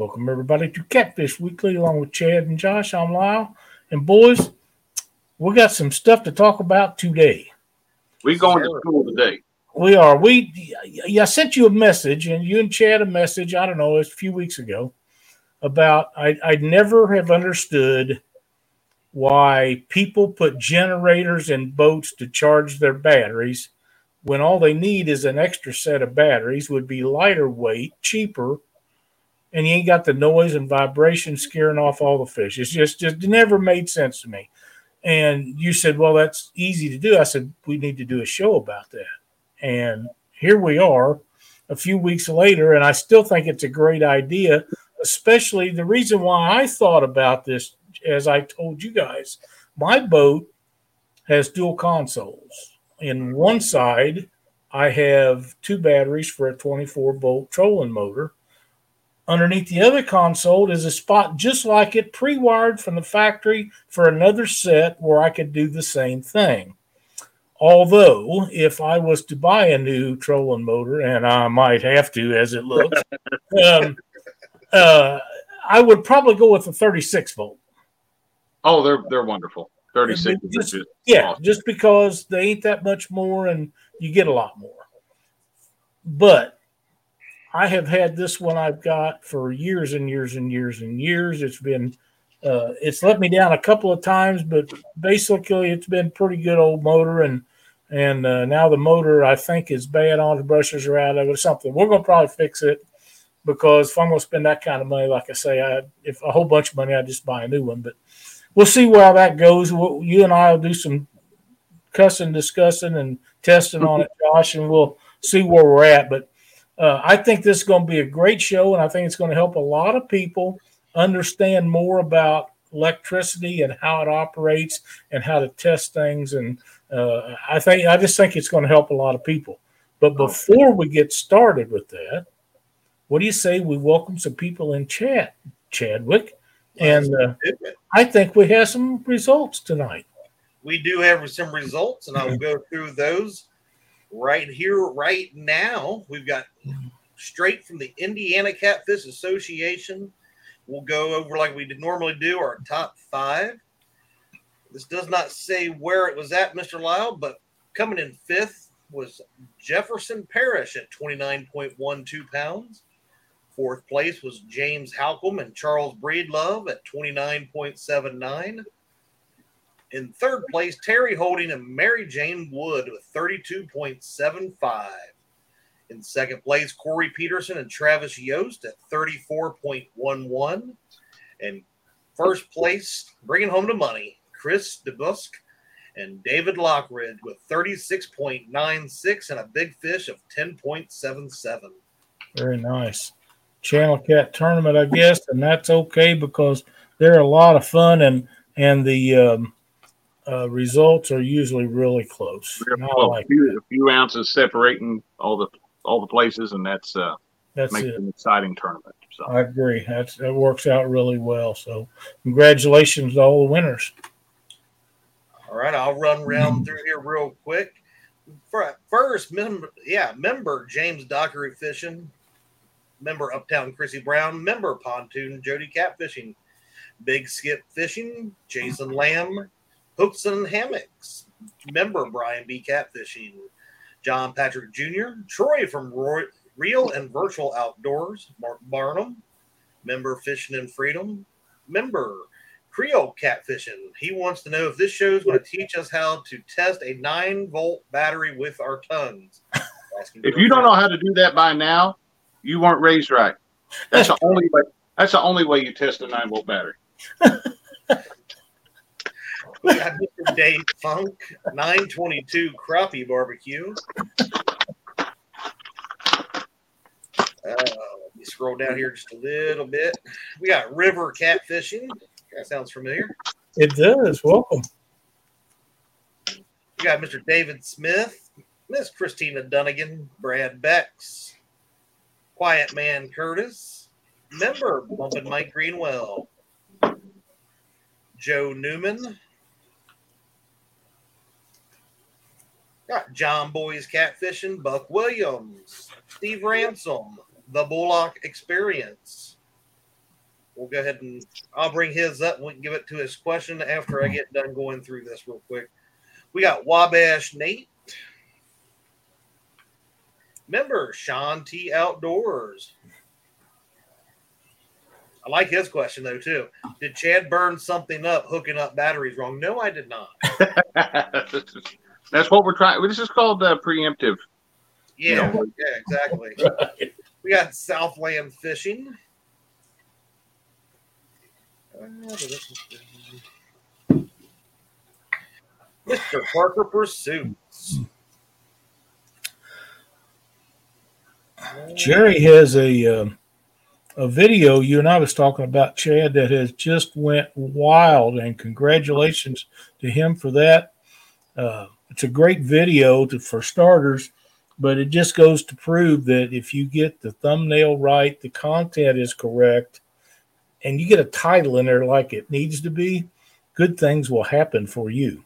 Welcome everybody to Catfish Weekly, along with Chad and Josh. I'm Lyle, and boys, we got some stuff to talk about today. We going to school today. We are. We yeah, I sent you a message, and you and Chad a message. I don't know, it's a few weeks ago about I I never have understood why people put generators in boats to charge their batteries when all they need is an extra set of batteries would be lighter weight cheaper and you ain't got the noise and vibration scaring off all the fish it's just just it never made sense to me and you said well that's easy to do i said we need to do a show about that and here we are a few weeks later and i still think it's a great idea especially the reason why i thought about this as I told you guys, my boat has dual consoles. In one side, I have two batteries for a 24 volt trolling motor. Underneath the other console is a spot just like it, pre wired from the factory for another set where I could do the same thing. Although, if I was to buy a new trolling motor, and I might have to as it looks, um, uh, I would probably go with a 36 volt. Oh, they're they're wonderful. Thirty six. Just, yeah, awesome. just because they ain't that much more, and you get a lot more. But I have had this one I've got for years and years and years and years. It's been uh, it's let me down a couple of times, but basically it's been pretty good old motor and and uh, now the motor I think is bad. All the brushes are out of it or something. We're gonna probably fix it because if I'm gonna spend that kind of money, like I say, I if a whole bunch of money, I just buy a new one. But we'll see where that goes. We'll, you and I will do some cussing, discussing, and testing on it, Josh, and we'll see where we're at. But uh, I think this is going to be a great show, and I think it's going to help a lot of people understand more about electricity and how it operates and how to test things. And uh, I think I just think it's going to help a lot of people. But before we get started with that, what do you say we welcome some people in chat, Chadwick? And uh, I think we have some results tonight. We do have some results, and I will go through those right here, right now. We've got straight from the Indiana Catfish Association. We'll go over like we normally do our top five. This does not say where it was at, Mr. Lyle, but coming in fifth was Jefferson Parish at 29.12 pounds. Fourth place was James Halcomb and Charles Breedlove at 29.79. In third place, Terry Holding and Mary Jane Wood with 32.75. In second place, Corey Peterson and Travis Yost at 34.11. And first place, bringing home the money, Chris DeBusk and David Lockridge with 36.96 and a big fish of 10.77. Very nice. Channel Cat tournament, I guess, and that's okay because they're a lot of fun and and the um, uh, results are usually really close. Well, like a, few, a, few, ounces separating all the all the places, and that's uh, that's makes it. an exciting tournament. So I agree. That's that works out really well. So congratulations to all the winners. All right, I'll run around through here real quick. First, member, yeah, member James Dockery Fishing member Uptown Chrissy Brown, member Pontoon Jody Catfishing, Big Skip Fishing, Jason Lamb, Hooks and Hammocks, member Brian B. Catfishing, John Patrick Jr., Troy from Roy, Real and Virtual Outdoors, Mark Barnum, member Fishing and Freedom, member Creole Catfishing. He wants to know if this show is going to teach us how to test a nine volt battery with our tongues. if you don't know how to do that by now, you weren't raised right. That's the only way. That's the only way you test a nine volt battery. we got Mr. Dave Funk, 922 crappie barbecue. Uh, let me scroll down here just a little bit. We got river catfishing. That sounds familiar. It does. Welcome. We got Mr. David Smith, Miss Christina Dunnigan, Brad Becks, Quiet Man Curtis, member Bumpin' Mike Greenwell, Joe Newman, got John Boys Catfishing, Buck Williams, Steve Ransom, The Bullock Experience, we'll go ahead and I'll bring his up and we can give it to his question after I get done going through this real quick. We got Wabash Nate. Member Sean T Outdoors. I like his question though too. Did Chad burn something up hooking up batteries wrong? No, I did not. That's what we're trying. This is called uh, preemptive. Yeah, yeah, exactly. We got Southland Fishing. Mr. Parker Pursuits. Jerry has a um, a video you and I was talking about Chad that has just went wild, and congratulations to him for that. Uh, it's a great video to, for starters, but it just goes to prove that if you get the thumbnail right, the content is correct, and you get a title in there like it needs to be, good things will happen for you.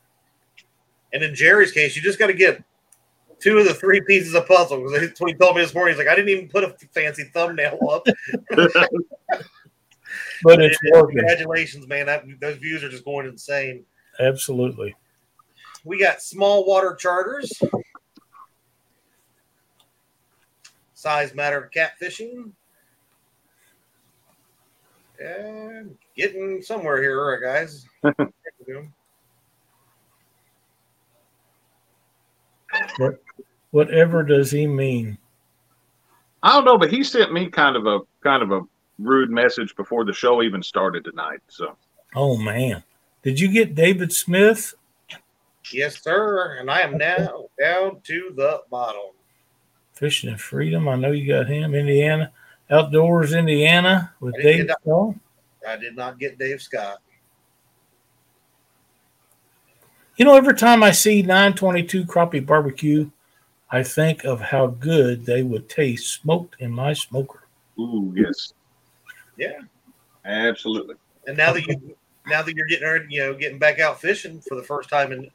And in Jerry's case, you just got to get two of the three pieces of puzzle because that's what he told me this morning. He's like, I didn't even put a fancy thumbnail up. But it's working. Congratulations, man! That, those views are just going insane. Absolutely. We got small water charters. Size matter of catfishing. And getting somewhere here, guys. Whatever does he mean? I don't know, but he sent me kind of a kind of a rude message before the show even started tonight. So Oh man. Did you get David Smith? Yes, sir. And I am now down to the bottom. Fishing and Freedom. I know you got him. Indiana. Outdoors Indiana with I didn't Dave get I did not get Dave Scott. You know, every time I see 922 crappie barbecue, I think of how good they would taste smoked in my smoker. ooh, yes. Yeah. Absolutely. And now that you now that you're getting you know getting back out fishing for the first time in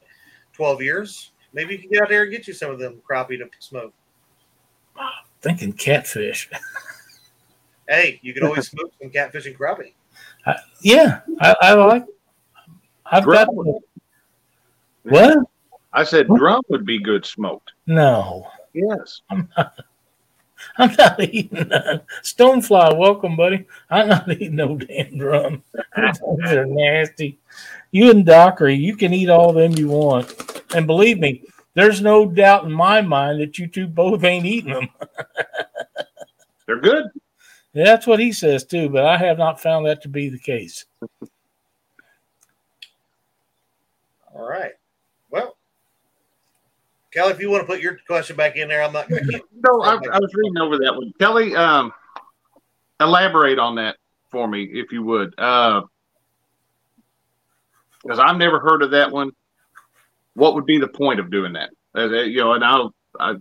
12 years, maybe you can get out there and get you some of them crappie to smoke. Thinking catfish. Hey, you can always smoke some catfish and crappie. yeah, I, I like. I've got Drum. what? I said drum would be good smoked. No, Yes. I'm not. Eating none. Stonefly, welcome, buddy. I'm not eating no damn drum. Those are nasty. You and Dockery, you can eat all them you want, and believe me, there's no doubt in my mind that you two both ain't eating them. They're good. Yeah, that's what he says too, but I have not found that to be the case. All right. Kelly, if you want to put your question back in there, I'm not going to. No, I, I was reading over that one. Kelly, um, elaborate on that for me, if you would. Because I've never heard of that one. What would be the point of doing that? Uh, uh, you know, and I'll, I,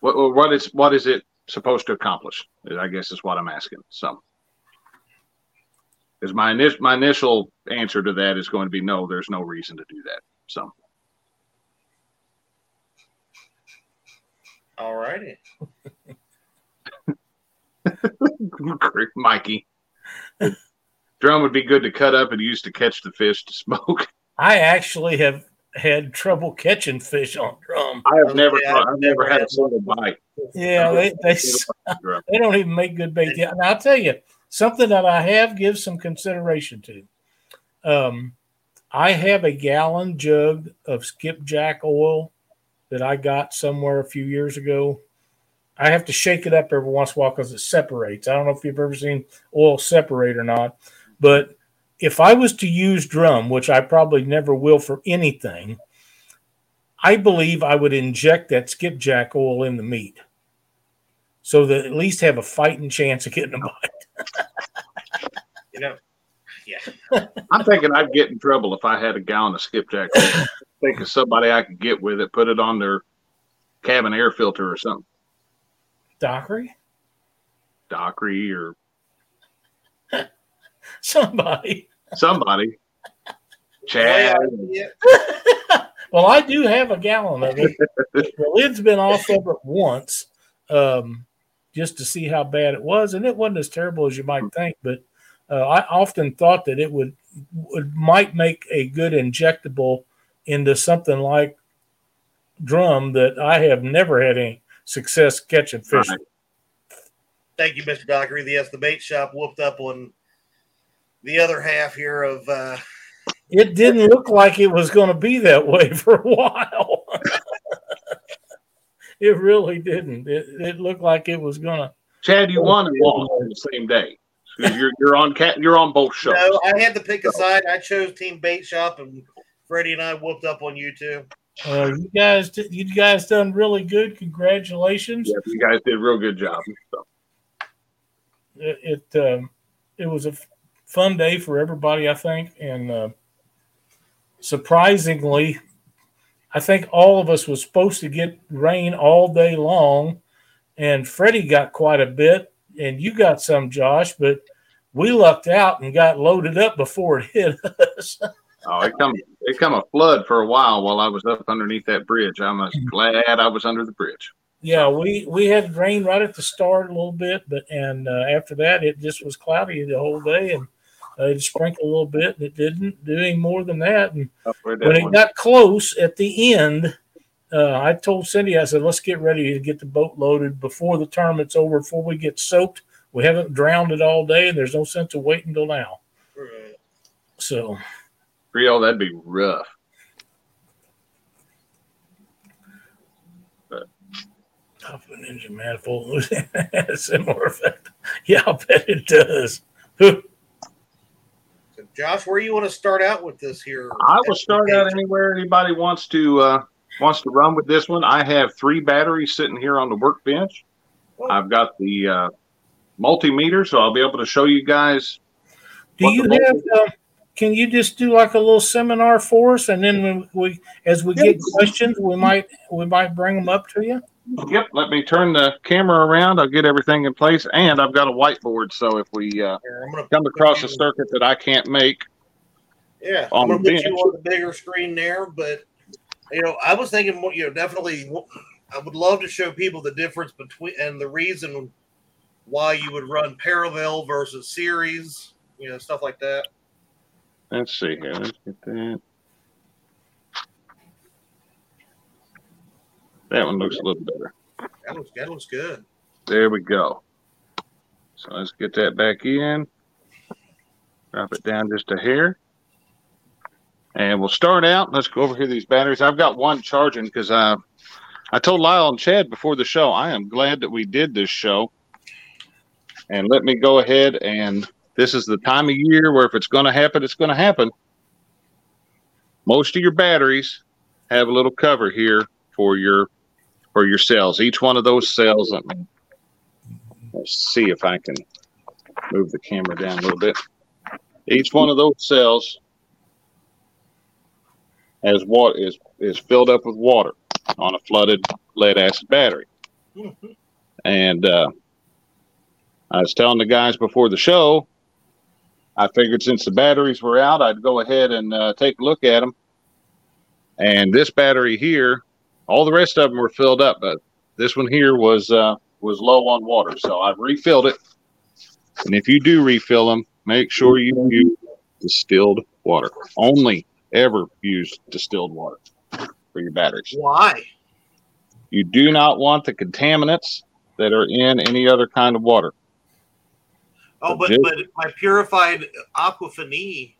what, what is what is it supposed to accomplish? I guess is what I'm asking. So, is my initial my initial answer to that is going to be no. There's no reason to do that. So, All righty. Mikey. Drum would be good to cut up and use to catch the fish to smoke. I actually have had trouble catching fish on drum. I have never, Yeah, I've I've never never had had a single bite. Yeah, they they, they don't even make good bait. yet. And I'll tell you something that I have give some consideration to. Um, I have a gallon jug of skipjack oil that I got somewhere a few years ago. I have to shake it up every once in a while because it separates. I don't know if you've ever seen oil separate or not, but if I was to use drum, which I probably never will for anything, I believe I would inject that skipjack oil in the meat so that at least have a fighting chance of getting a bite. You know, yeah. I'm thinking I'd get in trouble if I had a gallon of skipjack. oil. Think of somebody I could get with it, put it on their cabin air filter or something. Dockery? Dockery or Somebody. somebody. Chad. Well, I do have a gallon of it. the lid's been off of it once. Um, just to see how bad it was, and it wasn't as terrible as you might think. But uh, I often thought that it would, would might make a good injectable into something like drum that I have never had any success catching fish. Right. Thank you, Mr. Dockery. Yes, the bait shop whooped up on the other half here of uh, It didn't look like it was going to be that way for a while. it really didn't. It, it looked like it was going to. Chad, you won and lost on the same day. So You're you're on cat. You're on both shows. No, I had to pick a side. I chose Team Bait Shop, and Freddie and I whooped up on you too. Uh, you guys, did- you guys done really good. Congratulations. Yeah, you guys did a real good job. So, It it, um, it was a f- fun day for everybody, I think, and uh, surprisingly, I think all of us was supposed to get rain all day long, and Freddie got quite a bit, and you got some, Josh, but we lucked out and got loaded up before it hit us. oh, it come it come a flood for a while while I was up underneath that bridge. I'm glad I was under the bridge. yeah, we we had rain right at the start a little bit, but and uh, after that it just was cloudy the whole day, and uh, it sprinkled a little bit, and it didn't do any more than that. And that when it one- got close at the end, uh, I told Cindy, I said, let's get ready to get the boat loaded before the tournament's over, before we get soaked. We haven't drowned it all day, and there's no sense of waiting till now. So, Rio, that'd be rough. top of an engine manifold has a similar effect. Yeah, I bet it does. So, Josh, where you want to start out with this here? I will start out anywhere anybody wants to uh, wants to run with this one. I have three batteries sitting here on the workbench. I've got the uh, multimeter, so I'll be able to show you guys. Do you have? Uh, can you just do like a little seminar for us, and then when we, as we get questions, we might we might bring them up to you. Yep, let me turn the camera around. I'll get everything in place, and I've got a whiteboard. So if we uh, Here, I'm gonna come across a circuit that I can't make, Yeah, I'm gonna put you on the bigger screen there, but you know, I was thinking, you know, definitely, I would love to show people the difference between and the reason why you would run parallel versus series, you know, stuff like that. let's see here. Let's get that. That one looks a little better. That looks that looks good. There we go. So let's get that back in. Drop it down just a hair. And we'll start out. Let's go over here these batteries. I've got one charging because uh, I told Lyle and Chad before the show, I am glad that we did this show. And let me go ahead and this is the time of year where if it's going to happen, it's going to happen. Most of your batteries have a little cover here for your for your cells. Each one of those cells, let me let's see if I can move the camera down a little bit. Each one of those cells has what is is filled up with water on a flooded lead acid battery. And uh, I was telling the guys before the show, I figured since the batteries were out, I'd go ahead and uh, take a look at them. And this battery here, all the rest of them were filled up, but this one here was uh, was low on water, so I've refilled it. And if you do refill them, make sure you use distilled water. Only ever use distilled water for your batteries. Why? You do not want the contaminants that are in any other kind of water. Oh, but but my purified Aquafina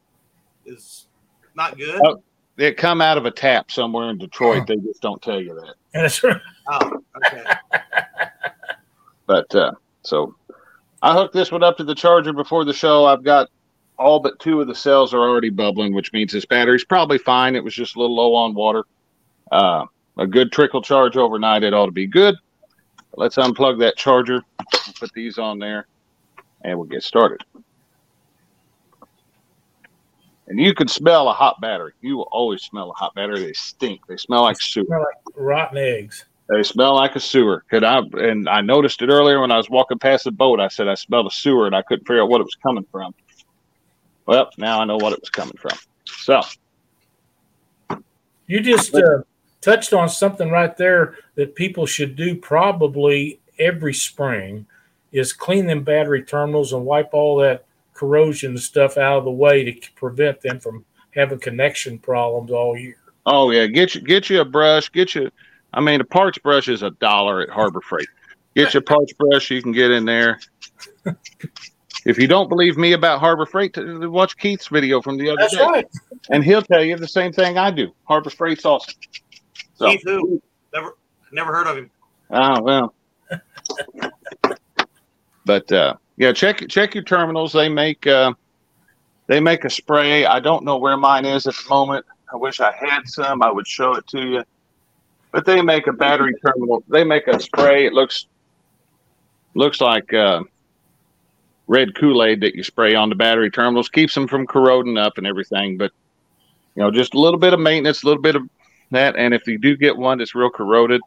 is not good. Oh. They come out of a tap somewhere in Detroit. They just don't tell you that. That's right. Oh, okay. But uh, so I hooked this one up to the charger before the show. I've got all but two of the cells are already bubbling, which means this battery's probably fine. It was just a little low on water. Uh, a good trickle charge overnight, it ought to be good. Let's unplug that charger, put these on there, and we'll get started. And you can smell a hot battery. You will always smell a hot battery. They stink. They smell like soup. Smell like rotten eggs. They smell like a sewer. Could I? And I noticed it earlier when I was walking past the boat. I said I smelled a sewer, and I couldn't figure out what it was coming from. Well, now I know what it was coming from. So You just uh, touched on something right there that people should do probably every spring is clean them battery terminals and wipe all that corrosion stuff out of the way to prevent them from having connection problems all year. Oh yeah, get you get you a brush. Get you. I mean, a parts brush is a dollar at Harbor Freight. Get your parts brush. You can get in there. If you don't believe me about Harbor Freight, watch Keith's video from the other That's day, right. and he'll tell you the same thing I do. Harbor Freight's awesome. So, Keith who? Never never heard of him. oh well. but uh, yeah, check check your terminals. They make uh, they make a spray. I don't know where mine is at the moment. I wish I had some. I would show it to you. But they make a battery terminal. They make a spray. It looks looks like uh, red Kool Aid that you spray on the battery terminals. Keeps them from corroding up and everything. But you know, just a little bit of maintenance, a little bit of that. And if you do get one that's real corroded,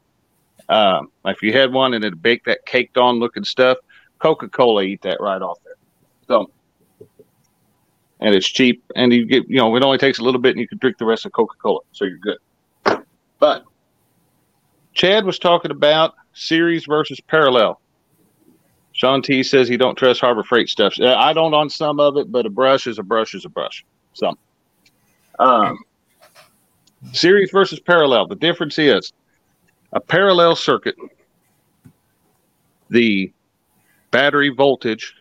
um, if you had one and it baked that caked on looking stuff, Coca Cola eat that right off there. So, and it's cheap, and you get you know it only takes a little bit, and you can drink the rest of Coca Cola, so you're good. But Chad was talking about series versus parallel. Sean T says he don't trust Harbor Freight stuff. I don't on some of it, but a brush is a brush is a brush. Some. Um, series versus parallel. The difference is a parallel circuit. The battery voltage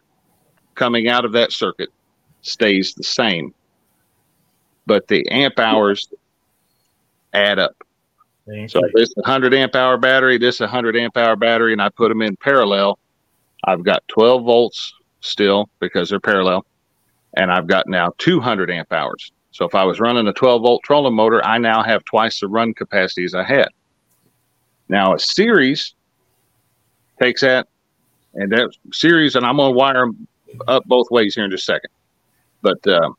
coming out of that circuit stays the same, but the amp hours add up. So this a 100 amp hour battery, this a 100 amp hour battery, and I put them in parallel. I've got 12 volts still because they're parallel, and I've got now 200 amp hours. So if I was running a 12 volt trolling motor, I now have twice the run capacity as I had. Now a series takes that, and that series, and I'm going to wire them up both ways here in just a second. But uh,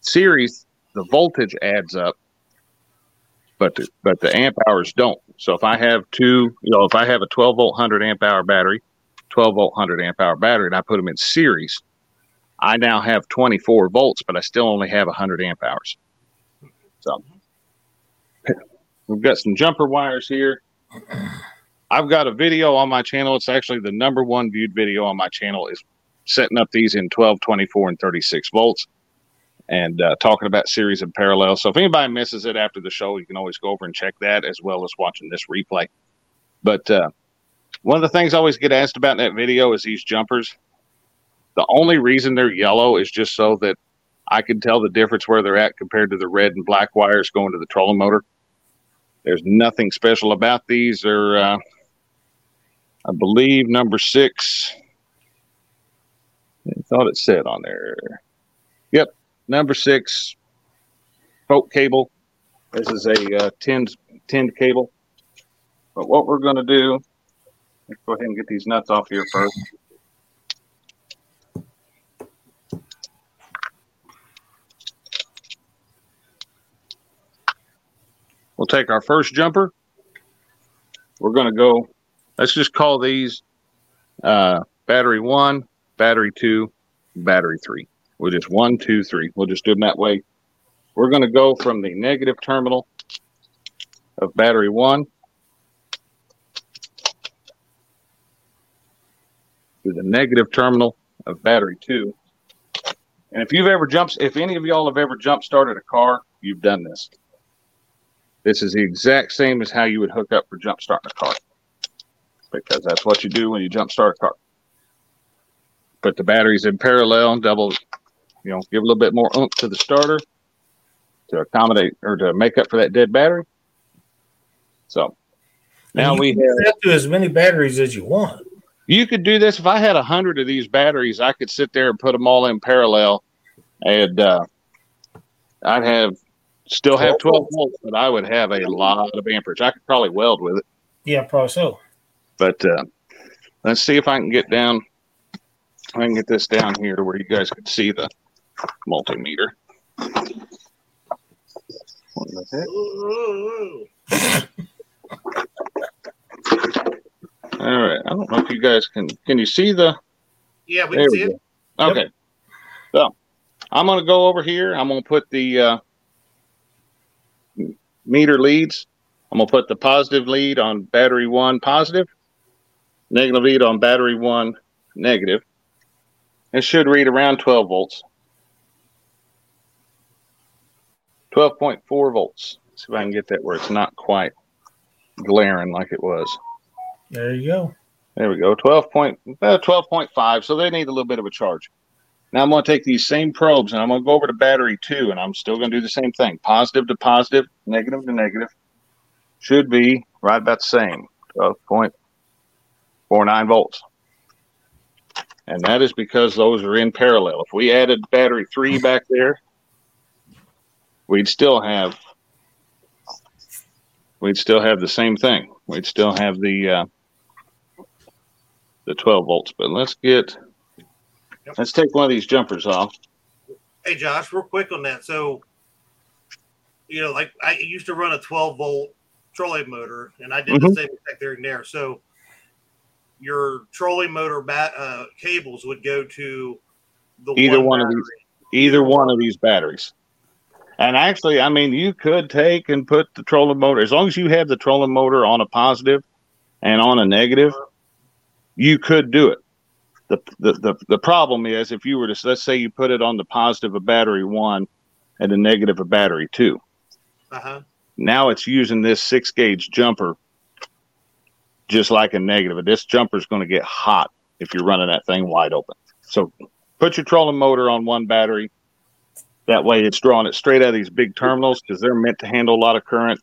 series, the voltage adds up but the, but the amp hours don't. So if I have two, you know, if I have a 12 volt 100 amp hour battery, 12 volt 100 amp hour battery, and I put them in series, I now have 24 volts, but I still only have 100 amp hours. So we've got some jumper wires here. I've got a video on my channel. It's actually the number one viewed video on my channel is setting up these in 12, 24, and 36 volts and uh, talking about series and parallel. So if anybody misses it after the show, you can always go over and check that as well as watching this replay. But uh, one of the things I always get asked about in that video is these jumpers. The only reason they're yellow is just so that I can tell the difference where they're at compared to the red and black wires going to the trolling motor. There's nothing special about these. They're, uh, I believe, number six. I thought it said on there. Yep, number six boat cable. This is a uh, tinned tinned cable. But what we're going to do, let's go ahead and get these nuts off here first. We'll take our first jumper. We're going to go. Let's just call these uh, battery one, battery two, battery three. We'll just one, two, three. We'll just do them that way. We're going to go from the negative terminal of battery one to the negative terminal of battery two. And if you've ever jumped, if any of y'all have ever jump started a car, you've done this. This is the exact same as how you would hook up for jump starting a car because that's what you do when you jump start a car. Put the batteries in parallel, double you know, give a little bit more oomph to the starter to accommodate or to make up for that dead battery. So now you we can have, to as many batteries as you want. You could do this if I had a hundred of these batteries, I could sit there and put them all in parallel and uh, I'd have still have 12 volts, but I would have a lot of amperage. I could probably weld with it, Yeah, probably so. but uh, let's see if I can get down. I can get this down here to where you guys can see the multimeter. What the heck? All right. I don't know if you guys can. Can you see the? Yeah, we There can we see it. go. Okay. So I'm going to go over here. I'm going to put the uh, meter leads. I'm going to put the positive lead on battery one positive, negative lead on battery one, negative. It should read around 12 volts. 12.4 volts. See if I can get that where it's not quite glaring like it was. There you go. There we go. 12 point, uh, 12.5. So they need a little bit of a charge. Now I'm going to take these same probes and I'm going to go over to battery two and I'm still going to do the same thing. Positive to positive, negative to negative. Should be right about the same. 12.49 volts. And that is because those are in parallel. If we added battery three back there, we'd still have we'd still have the same thing. We'd still have the uh, the 12 volts. But let's get Yep. let's take one of these jumpers off. Hey, Josh, real quick on that. So, you know, like I used to run a 12 volt trolley motor, and I did the Mhm. same exact thing there. And there. So, your trolley motor bat, uh, cables would go to the Either one of these. Either one of these batteries. And actually, I mean, you could take and put the trolling motor as long as you have the trolling motor on a positive and on a negative, you could do it. The, the, the, the problem is if you were to let's say you put it on the positive of battery one and the negative of battery two. Uh-huh. Now it's using this six gauge jumper just like a negative. This jumper is going to get hot if you're running that thing wide open. So put your trolling motor on one battery. That way it's drawing it straight out of these big terminals because they're meant to handle a lot of current.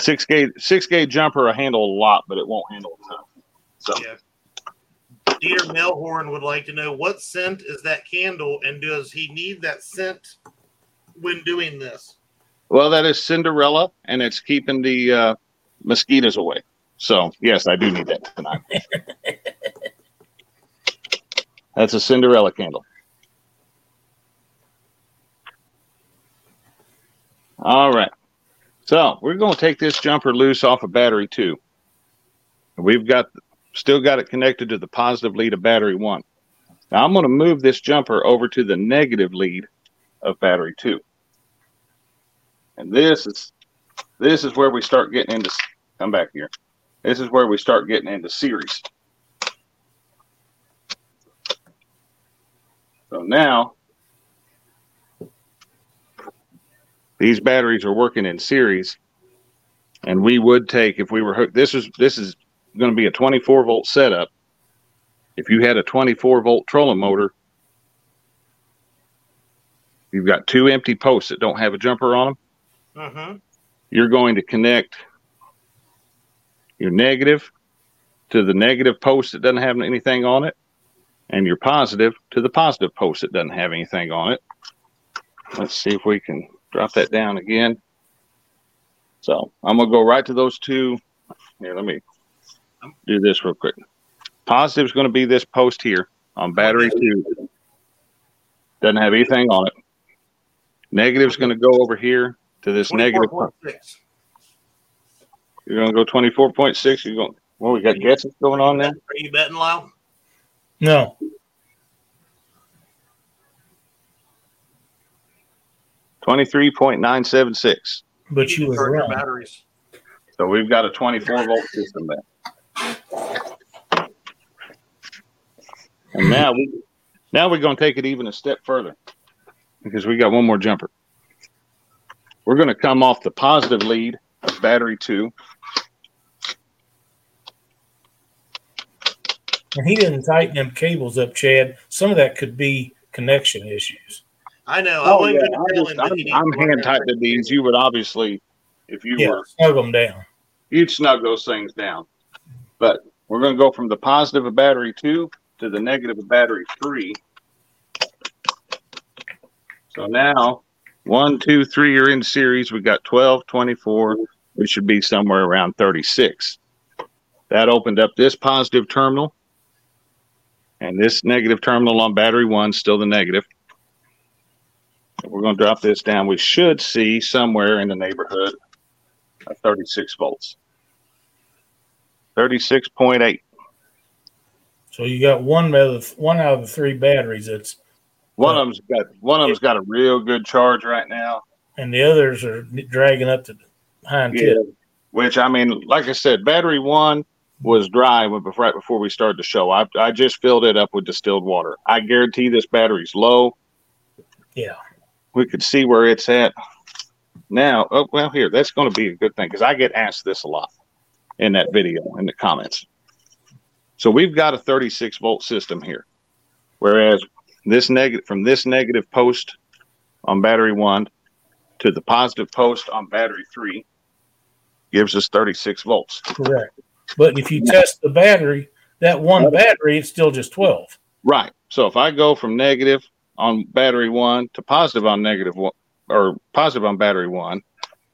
Six gauge six gauge jumper will handle a lot, but it won't handle a ton. So Yeah. Dieter Melhorn would like to know what scent is that candle, and does he need that scent when doing this? well that is Cinderella and it's keeping the uh, mosquitoes away. So yes, I do need that tonight. That's a Cinderella candle. All right. So we're going to take this jumper loose off of battery two. We've got still got it connected to the positive lead of battery one. Now I'm going to move this jumper over to the negative lead of battery two. And this is this is where we start getting into come back here. This is where we start getting into series. So now these batteries are working in series and we would take if we were hooked this is this is going to be a 24 volt setup. If you had a 24 volt trolling motor you've got two empty posts that don't have a jumper on them Mm-hmm. you're going to connect your negative to the negative post that doesn't have anything on it and your positive to the positive post that doesn't have anything on it. Let's see if we can drop that down again. So i'm going to go right to those two. Here let me do this real quick positive is going to be this post here on battery two doesn't have anything on it negative is going to go over here to this negative po- 24.6. You're gonna go twenty four point six. You're going. Well, we got guesses going on there. Are you betting, Lyle? No. Twenty three point nine seven six. But need you to was charge your wrong. batteries. So we've got a twenty four volt system there. And now we now we're gonna take it even a step further because we got one more jumper. We're gonna come off the positive lead of battery two. And he didn't tighten them cables up, Chad. Some of that could be connection issues. I know. I Oh wasn't yeah, gonna I tell just, him that I'm, I'm hand how to tightening these. You would obviously, if you Yeah, were snug them down. you'd snug those things down. But we're going to go from the positive of battery two to the negative of battery three. So now, one, two, three are in series. We got 12, 24. We should be somewhere around 36. That opened up this positive terminal. And this negative terminal on battery one, still the negative. We're going to drop this down. We should see somewhere in the neighborhood of 36 volts. 36.8. So you got one out of the, one out of the three batteries that's One uh, of them's got one of them's got a real good charge right now. and the others are dragging up to the hind tip. Which I mean, like I said, battery one was dry when, right before we started the show. I, I just filled it up with distilled water. I guarantee this battery's low. Yeah. We could see where it's at. Now, oh, well, here, that's going to be a good thing because I get asked this a lot in that video in the comments. So we've got a 36 volt system here, whereas this negative from this negative post on battery one to the positive post on battery three gives us 36 volts. Correct. But if you test the battery, that one battery, it's still just 12. Right. So if I go from negative on battery one to positive on negative one or positive on battery one,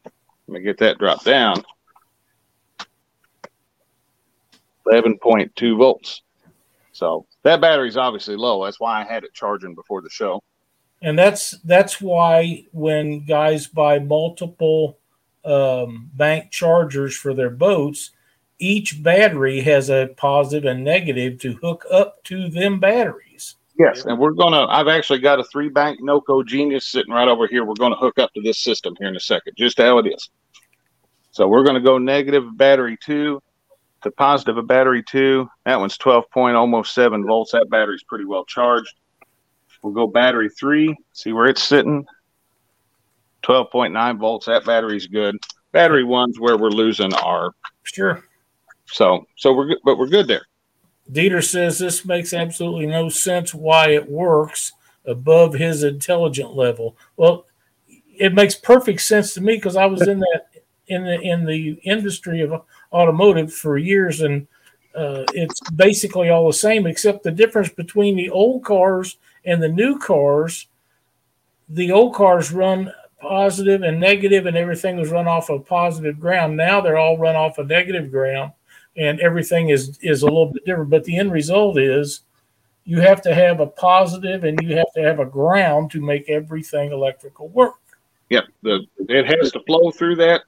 let me get that drop down. 11.2 volts. So that battery's obviously low. That's why I had it charging before the show. And that's that's why when guys buy multiple um, bank chargers for their boats, each battery has a positive and negative to hook up to them batteries. Yes, and we're gonna. I've actually got a three bank Noco Genius sitting right over here. We're gonna hook up to this system here in a second, just how it is. So we're gonna go negative battery two to positive of battery two. That one's 12 point almost seven volts. That battery's pretty well charged. We'll go battery three, see where it's sitting. 12.9 volts. That battery's good. Battery one's where we're losing our. Sure. So, so we're good, but we're good there. Dieter says this makes absolutely no sense why it works above his intelligent level. Well, it makes perfect sense to me because I was in that in the in the industry of automotive for years, and uh, it's basically all the same, except the difference between the old cars and the new cars. The old cars run positive and negative, and everything was run off of positive ground. Now they're all run off of negative ground, and everything is is a little bit different. But the end result is you have to have a positive and you have to have a ground to make everything electrical work. Yep, the it has to flow through that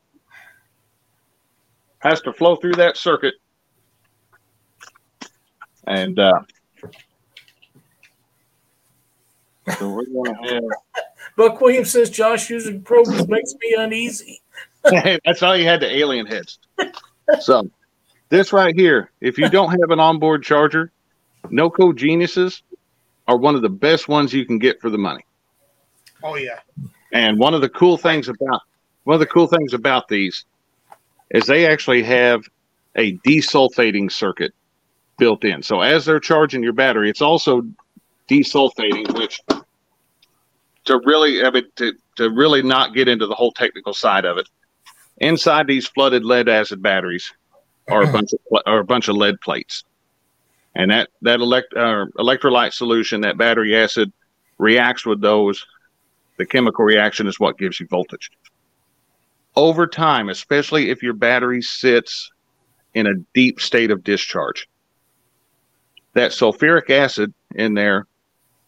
has to flow through that circuit. And uh, so we're going to have. Buck Williams says Josh using probes makes me uneasy. That's all you had to alien heads. so this right here, if you don't have an onboard charger, Noco Geniuses are one of the best ones you can get for the money. Oh yeah. And one of the cool things about one of the cool things about these is they actually have a desulfating circuit built in. So as they're charging your battery, it's also desulfating, which to really I mean, to, to really not get into the whole technical side of it. Inside these flooded lead acid batteries are a bunch of are a bunch of lead plates, and that that elect, uh, electrolyte solution, that battery acid, reacts with those. The chemical reaction is what gives you voltage over time, especially if your battery sits in a deep state of discharge. That sulfuric acid in there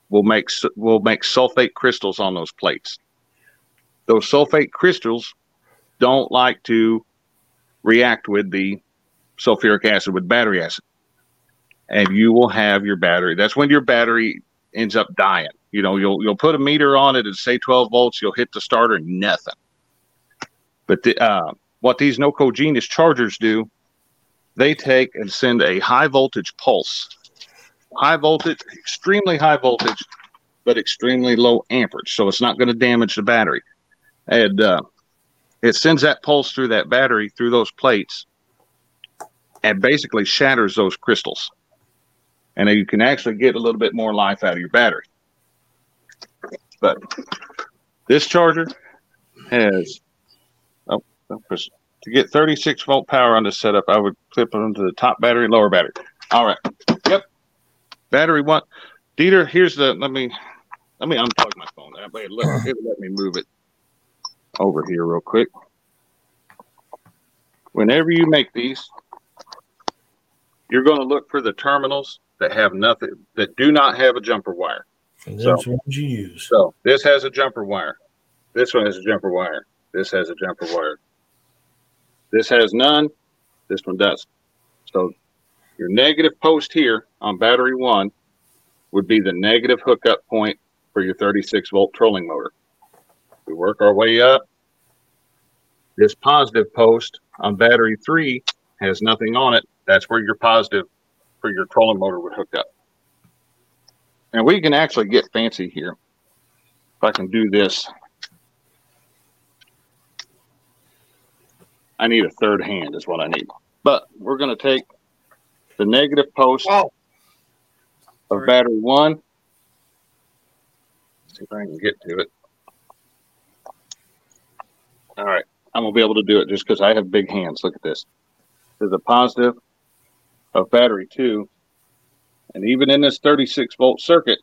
will make will make sulfate crystals on those plates. Those sulfate crystals don't like to react with the sulfuric acid with battery acid. And you will have your battery. That's when your battery ends up dying. You know, you'll you'll put a meter on it and say 12 volts, you'll hit the starter, nothing. But the, uh, what these NoCo Genius chargers do, they take and send a high voltage pulse, high voltage, extremely high voltage, but extremely low amperage. So it's not going to damage the battery. And uh, it sends that pulse through that battery, through those plates, and basically shatters those crystals. And you can actually get a little bit more life out of your battery. But this charger has to get 36 volt power on this setup, I would clip it onto the top battery, lower battery. All right. Yep. Battery one. Dieter, here's the. Let me let me unplug my phone. That way, let, it let me move it over here real quick. Whenever you make these, you're going to look for the terminals that have nothing, that do not have a jumper wire. And so, what you use. So this has a jumper wire. This one has a jumper wire. This has a jumper wire. This has none. This one does. So your negative post here on battery one would be the negative hookup point for your 36 volt trolling motor. We work our way up. This positive post on battery three has nothing on it. That's where your positive for your trolling motor would hook up. And we can actually get fancy here. If I can do this, I need a third hand, is what I need. But we're going to take the negative post Oh, of battery one. See if I can get to it. All right, I'm gonna be able to do it just because I have big hands. Look at this. There's a positive of battery two, and even in this 36 volt circuit,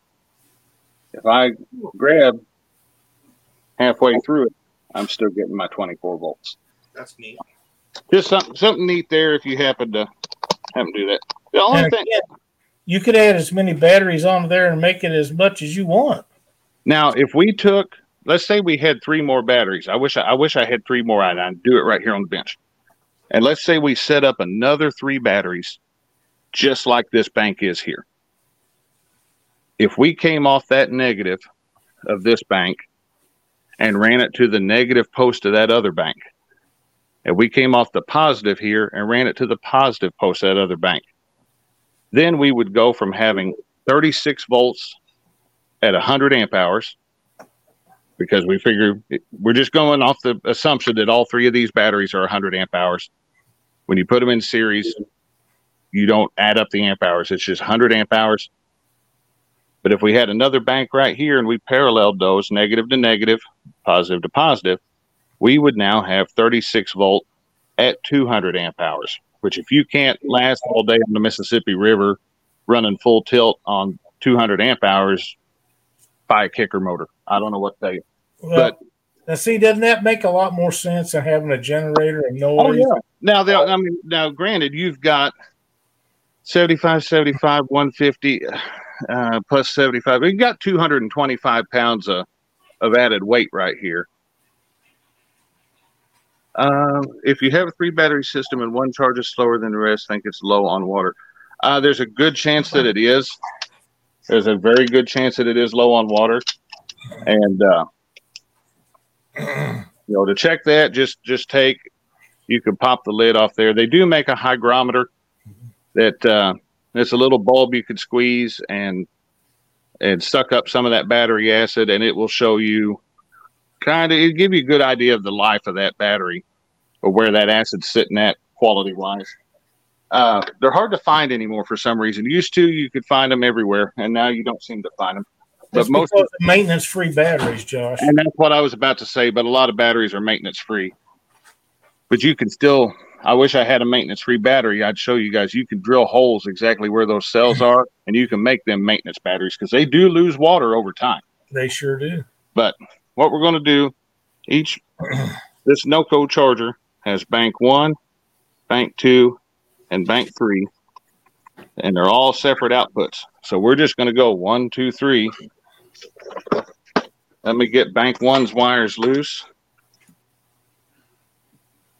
if I grab halfway through it, I'm still getting my 24 volts. That's neat. Just something something neat there if you happen to happen to do that. The only And thing again, you could add as many batteries on there and make it as much as you want. Now, if we took, let's say we had three more batteries. I wish I, I wish I had three more. and I'd do it right here on the bench. And let's say we set up another three batteries, just like this bank is here. If we came off that negative of this bank and ran it to the negative post of that other bank, and we came off the positive here and ran it to the positive post that other bank, then we would go from having 36 volts at 100 amp hours because we figure we're just going off the assumption that all three of these batteries are 100 amp hours. When you put them in series, you don't add up the amp hours, it's just 100 amp hours. But if we had another bank right here and we paralleled those negative to negative, positive to positive, we would now have 36 volt at 200 amp hours, which if you can't last all day on the Mississippi River running full tilt on 200 amp hours, buy a kicker motor. I don't know what they. Well, But- now see, doesn't that make a lot more sense than having a generator and noise? Now, the, I mean, now, granted, you've got 75, 75, 150, uh, plus 75. We've got 225 pounds of, of added weight right here. Um, if you have a three battery system and one charges slower than the rest, think it's low on water. Uh, there's a good chance that it is. There's a very good chance that it is low on water, and uh, you know to check that, just just take. You can pop the lid off there. They do make a hydrometer that uh, it's a little bulb you could squeeze and and suck up some of that battery acid, and it will show you kind of it give you a good idea of the life of that battery or where that acid's sitting at quality wise. Uh, they're hard to find anymore for some reason. Used to, you could find them everywhere, and now you don't seem to find them. But That's most, of maintenance-free batteries, Josh. and that's what I was about to say. But a lot of batteries are maintenance free. But you can still. I wish I had a maintenance free battery. I'd show you guys. You can drill holes exactly where those cells are, and you can make them maintenance batteries because they do lose water over time. They sure do. But what we're going to do, each this NOCO charger has bank one, bank two, and bank three, and they're all separate outputs. So we're just going to go one, two, three. Let me get bank one's wires loose.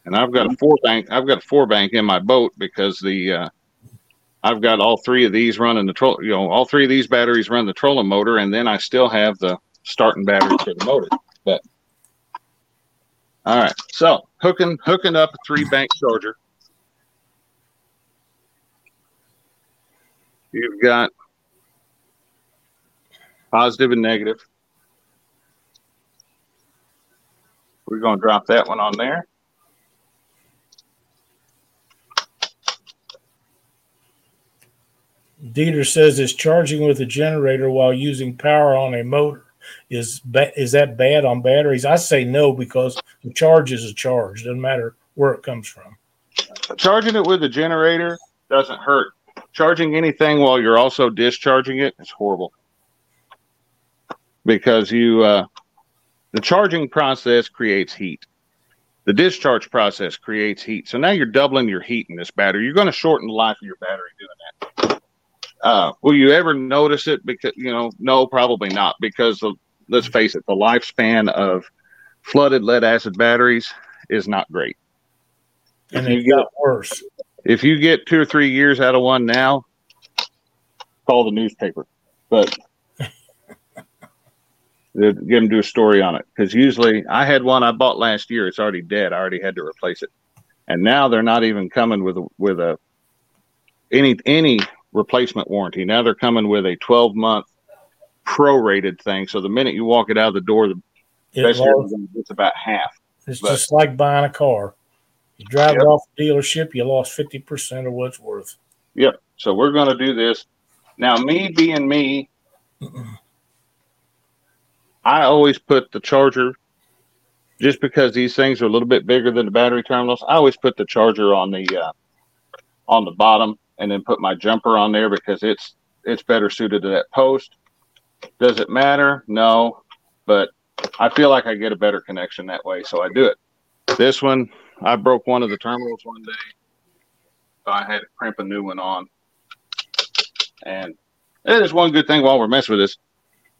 And I've got a four bank. I've got a four bank in my boat because the uh, I've got all three of these running the troll. You know, all three of these batteries run the trolling motor, and then I still have the starting battery for the motor. But all right, so hooking hooking up a three bank charger. You've got positive and negative. We're going to drop that one on there. Dieter says it's charging with a generator while using power on a motor. Is ba- is that bad on batteries? I say no because the charge is a charge. Doesn't matter where it comes from. Charging it with a generator doesn't hurt. Charging anything while you're also discharging it is horrible because you uh, the charging process creates heat. The discharge process creates heat. So now you're doubling your heat in this battery. You're going to shorten the life of your battery doing that. Uh, will you ever notice it? Because you know, no, probably not. Because the, let's face it, the lifespan of flooded lead acid batteries is not great. And it got worse. if you get two or three years out of one now, call the newspaper. But get them do a story on it because usually I had one I bought last year. It's already dead. I already had to replace it, and now they're not even coming with a, with a any any replacement warranty. Now they're coming with a 12 month prorated thing. So the minute you walk it out of the door, the It best lost- it's about half. it's but- just like buying a car. You drive Yep. it off the dealership, you lost fifty percent of what it's worth. Yep. So we're going to do this. Now, me being me, I always put the charger, just because these things are a little bit bigger than the battery terminals. I always put the charger on the uh, on the bottom, and then put my jumper on there because it's it's better suited to that post. Does it matter? No, but I feel like I get a better connection that way, so I do it. This one, I broke one of the terminals one day. So I had to crimp a new one on. And there's one good thing while we're messing with this.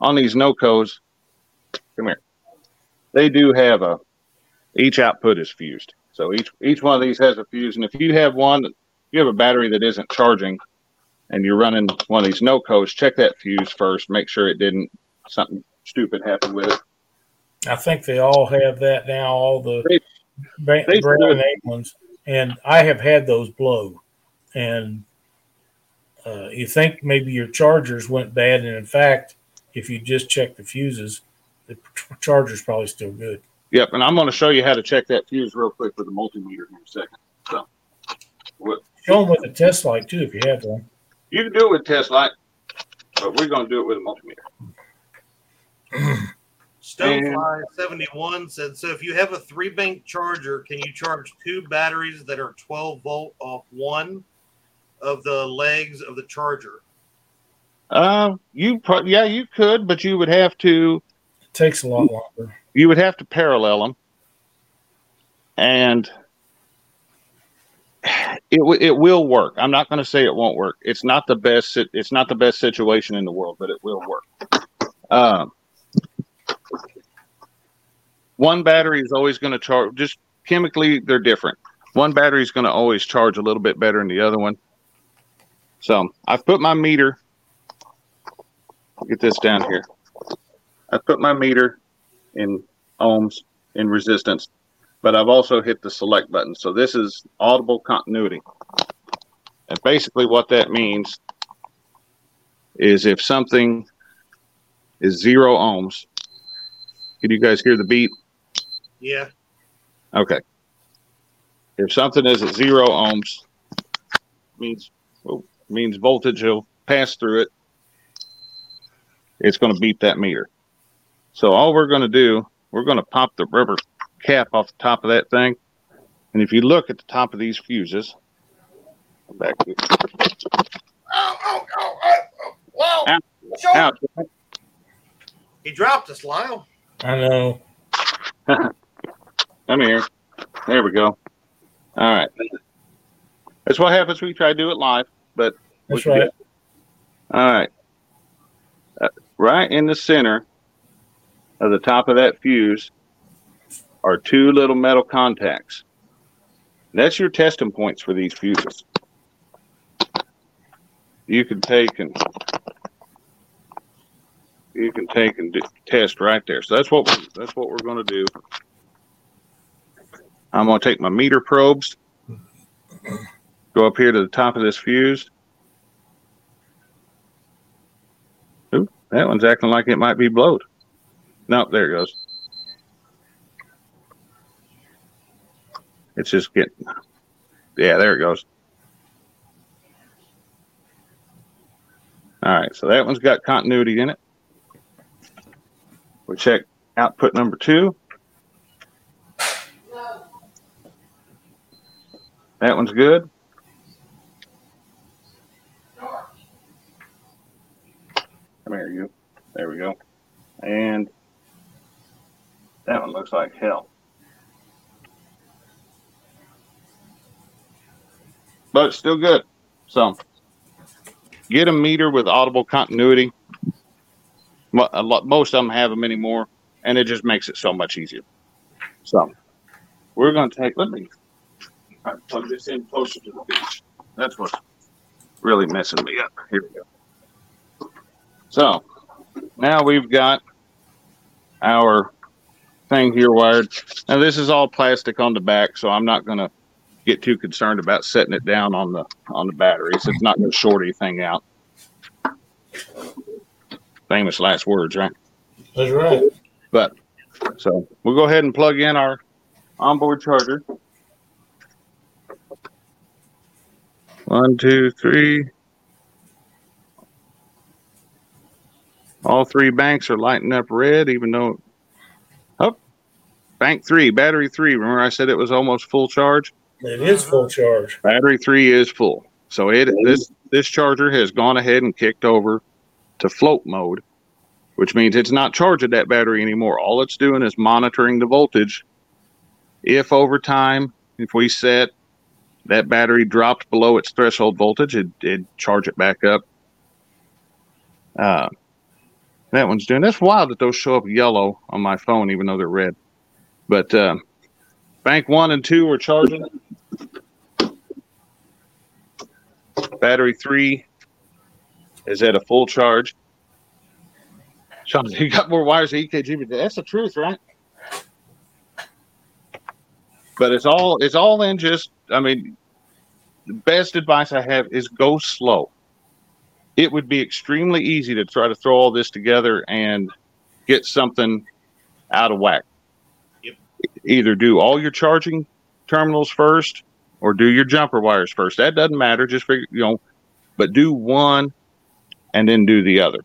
On these NOCOs, come here. They do have a each output is fused. So each each one of these has a fuse. And if you have one, you have a battery that isn't charging and you're running one of these NOCOs, check that fuse first. Make sure it didn't something stupid happen with it. I think they all have that now. All the They- ba- they name ones, and I have had those blow. And uh, you think maybe your chargers went bad, and in fact, if you just check the fuses, the ch- charger's probably still good. Yep, and I'm going to show you how to check that fuse real quick with the multimeter in a second. So, what, Show them with a test light too, if you have one. you can do it with test light, but we're going to do it with a multimeter. Stonefly seventy one said, "So if you have a three bank charger, can you charge two batteries that are twelve volt off one of the legs of the charger?" Uh, you pro- yeah, you could, but you would have to It takes a lot longer. you would have to parallel them, and it it will work. I'm not going to say it won't work. It's not the best. It's not the best situation in the world, but it will work. Um, one battery is always going to charge. Just chemically, they're different. One battery is going to always charge a little bit better than the other one. So I've put my meter. Get this down here. I put my meter in ohms in resistance, but I've also hit the select button. So this is audible continuity. And basically what that means is if something is zero ohms, can you guys hear the beat? Yeah, Okay. If something is at zero ohms, means well, means voltage will pass through it. It's going to beat that meter. So all we're going to do, we're going to pop the rubber cap off the top of that thing, and if you look at the top of these fuses, back here, Oh, oh, oh, oh, oh. Wow. Ow. Show- He dropped us, Lyle. I know. I'm here. There we go. All right. That's what happens when you try to do it live, but That's right. All right. Uh, right in the center of the top of that fuse are two little metal contacts. That's your testing points for these fuses. You can take and you can take and do, test right there. So that's what we, that's what we're going to do. I'm going to take my meter probes, go up here to the top of this fuse. Ooh, that one's acting like it might be blowed. Nope, there it goes. It's just getting, yeah, there it goes. All right, so that one's got continuity in it. We check output number two. That one's good. Come here, you. There we go. And that one looks like hell. But still good. So get a meter with audible continuity. Most of them have them anymore, and it just makes it so much easier. So we're going to take, let me plug this in closer to the beach. That's what's really messing me up. Here we go. So now we've got our thing here wired. Now this is all plastic on the back, so I'm not gonna get too concerned about setting it down on the on the batteries. It's not going to short anything out. Famous last words, right? That's right. But so we'll go ahead and plug in our onboard charger. One, two, three. All three banks are lighting up red, even though. Oh, bank three, battery three. Remember, I said it was almost full charge. It is full charge. Battery three is full, so it this this charger has gone ahead and kicked over to float mode, which means it's not charging that battery anymore. All it's doing is monitoring the voltage. If over time, if we set that battery dropped below its threshold voltage, it it charge it back up. Uh, that one's doing. That's wild that those show up yellow on my phone, even though they're red. But uh, bank one and two are charging. Battery three is at a full charge. Sean, you got more wires than EKG, but that's the truth, right? But it's all it's all in just I mean the best advice I have is go slow. It would be extremely easy to try to throw all this together and get something out of whack. Yep. Either do all your charging terminals first or do your jumper wires first. That doesn't matter. Just figure, you know, but do one and then do the other.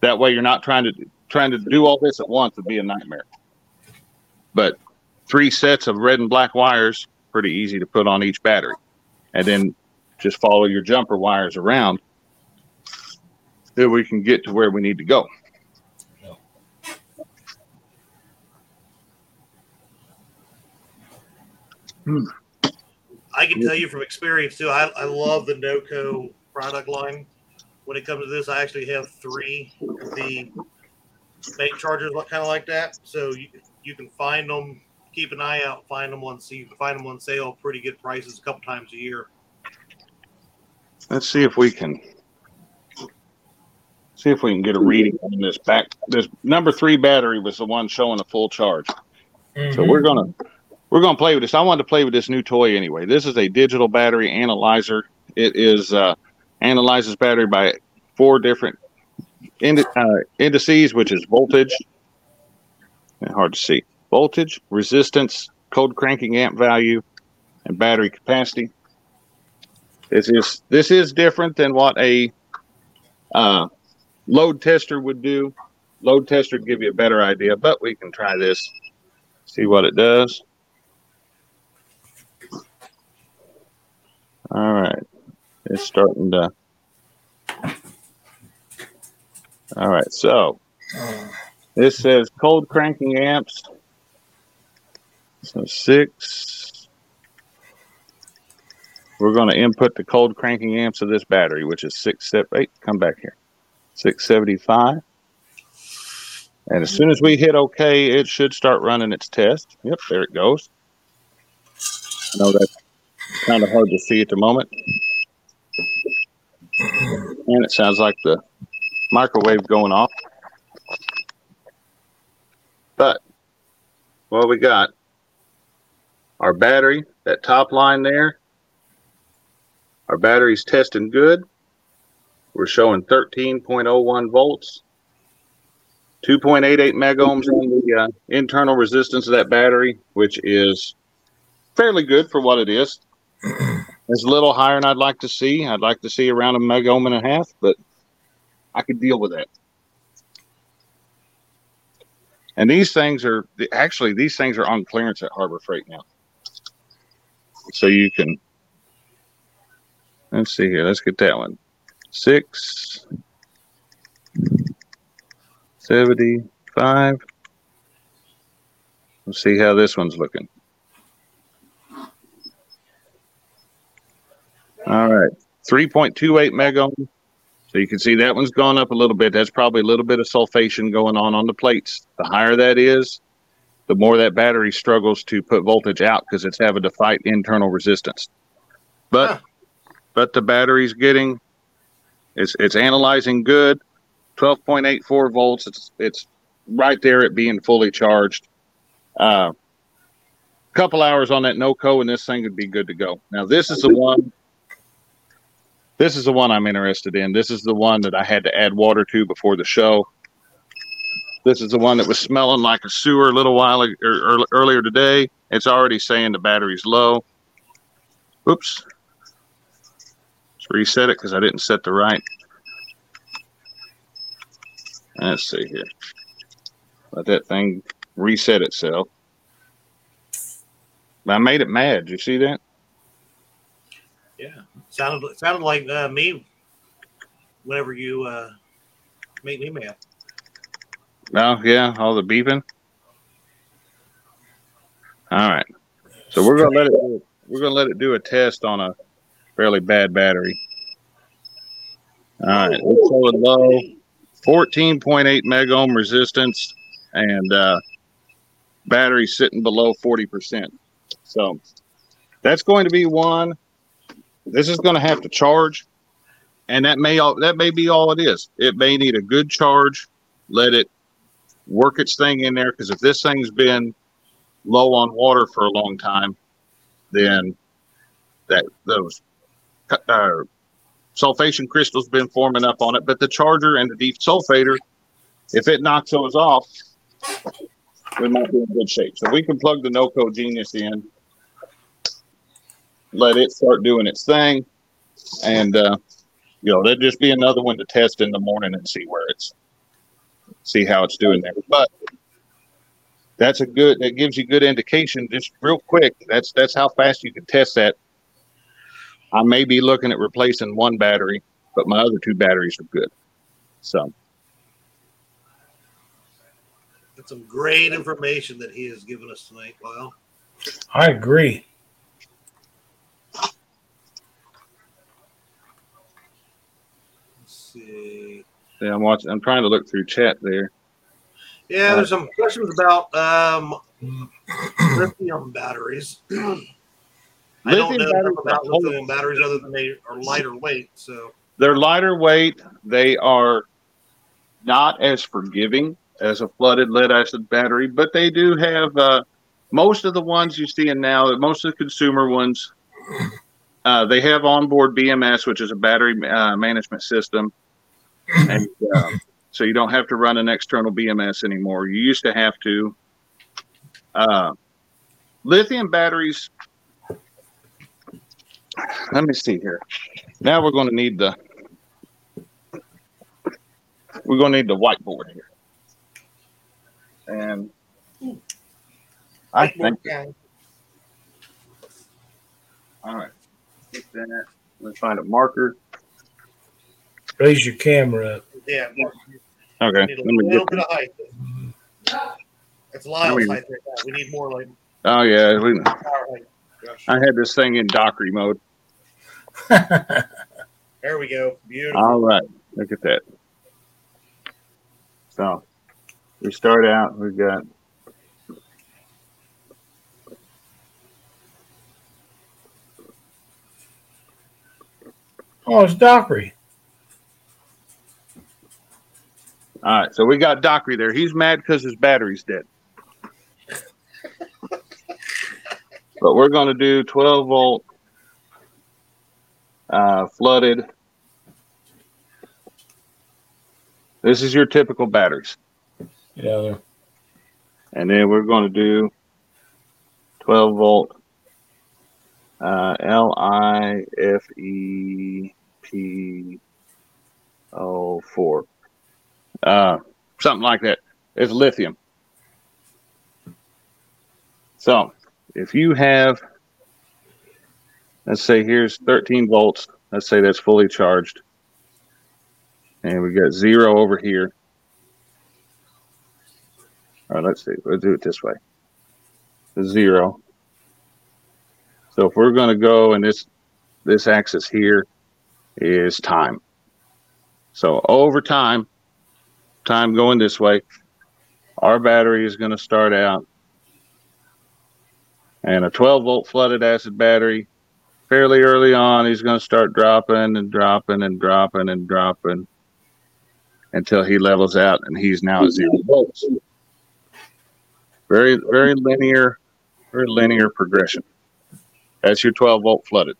That way, you're not trying to trying to do all this at once would be a nightmare. But three sets of red and black wires, pretty easy to put on each battery, and then just follow your jumper wires around. Then we can get to where we need to go. I can tell you from experience too. I, I love the NOCO product line. When it comes to this, I actually have three of the bank chargers, kind of like that. So you you can find them. Keep an eye out. Find them on. So you can find them on sale, pretty good prices, a couple times a year. Let's see if we can see if we can get a reading on this back. This number three battery was the one showing a full charge. So we're mm-hmm. gonna we're gonna play with this. I wanted to play with this new toy anyway. This is a digital battery analyzer. It is uh, analyzes battery by four different indi- uh, indices, which is voltage. Hard to see. Voltage, resistance, cold cranking amp value, and battery capacity. This is this is different than what a uh, load tester would do. Load tester would give you a better idea, but we can try this, see what it does. All right, it's starting to. All right, so this says cold cranking amps. So six. We're going to input the cold cranking amps of this battery, which is six step eight. Come back here. 675. And as soon as we hit OK, it should start running its test. Yep, there it goes. Know that's kind of hard to see at the moment. And it sounds like the microwave going off. But what we got, our battery, that top line there, our battery's testing good. We're showing 13.01 volts, 2.88 megohms on the uh, internal resistance of that battery, which is fairly good for what it is. It's a little higher than I'd like to see. I'd like to see around a megohm and a half, but I could deal with that. And these things are actually these things are on clearance at Harbor Freight now. So you can let's see here. Let's get that one. Six seventy-five. Let's see how this one's looking. All right, three point two eight megohm. So you can see that one's gone up a little bit. That's probably a little bit of sulfation going on on the plates. The higher that is, the more that battery struggles to put voltage out because it's having to fight internal resistance. But Huh. but the battery's getting it's it's analyzing good. 12.84 volts. It's it's right there at being fully charged. Uh, couple hours on that NOCO, and this thing would be good to go. Now, this is the one. This is the one I'm interested in. This is the one that I had to add water to before the show. This is the one that was smelling like a sewer a little while or er, earlier today. It's already saying the battery's low. Oops. Let's reset it because I didn't set the right. Let's see here. Let that thing reset itself. I made it mad. Did you see that? Yeah, sounded sounded like uh, me. Whenever you uh, me mad. Oh yeah, all the beeping. All right, so we're gonna let it. We're gonna let it do a test on a fairly bad battery. All right, it's low, fourteen point eight mega ohm resistance, and uh, battery sitting below forty percent. So that's going to be one. This is going to have to charge, and that may all that may be all it is. It may need a good charge. Let it work its thing in there because if this thing's been low on water for a long time, then that those uh, sulfation crystals been forming up on it. But the charger and the desulfator, if it knocks those off, we might be in good shape. So we can plug the NOCO Genius in, let it start doing its thing, and uh, you know that'd just be another one to test in the morning and see where it's see how it's doing there. But that's a good that gives you good indication just real quick. That's that's how fast you can test that. I may be looking at replacing one battery, but my other two batteries are good. So That's some great information that he has given us tonight, Lyle. I agree. Let's see. yeah, I'm watching. I'm trying to look through chat there. Yeah, there's some questions about um, lithium batteries. I don't Lithium know batteries about are lithium batteries other than they are lighter weight. So They're lighter weight. They are not as forgiving as a flooded lead acid battery, but they do have uh, most of the ones you see in now. Most of the consumer ones, uh, they have onboard BMS, which is a battery uh, management system, and uh, so you don't have to run an external BMS anymore. You used to have to. Uh, lithium batteries. Let me see here. Now we're going to need the we're going to need the whiteboard here. And I think, all right, get that. Let's find a marker. Raise your camera up. yeah, Okay, we need a me little bit of height. That's Lyle's I mean- height right now. We need more like Oh yeah, we, our I had this thing in Dockery mode. There we go. Beautiful. All right, look at that. So we start out. We've got oh, it's Dockery. All right. So we got Dockery there. He's mad because his battery's dead. but we're going to do 12 volt uh, flooded. This is your typical batteries. Yeah, And then we're going to do 12 volt uh, L I F E P O 4. Uh, something like that. It's lithium. So if you have, let's say here's 13 volts, let's say that's fully charged. And we got zero over here. All right, let's see. Let's do it this way. Zero. So if we're going to go and this this axis here is time. So over time, time going this way, our battery is going to start out and a 12 volt flooded acid battery fairly early on he's going to start dropping and dropping and dropping and dropping until he levels out and he's now at zero volts very very linear very linear progression. That's your 12 volt flooded.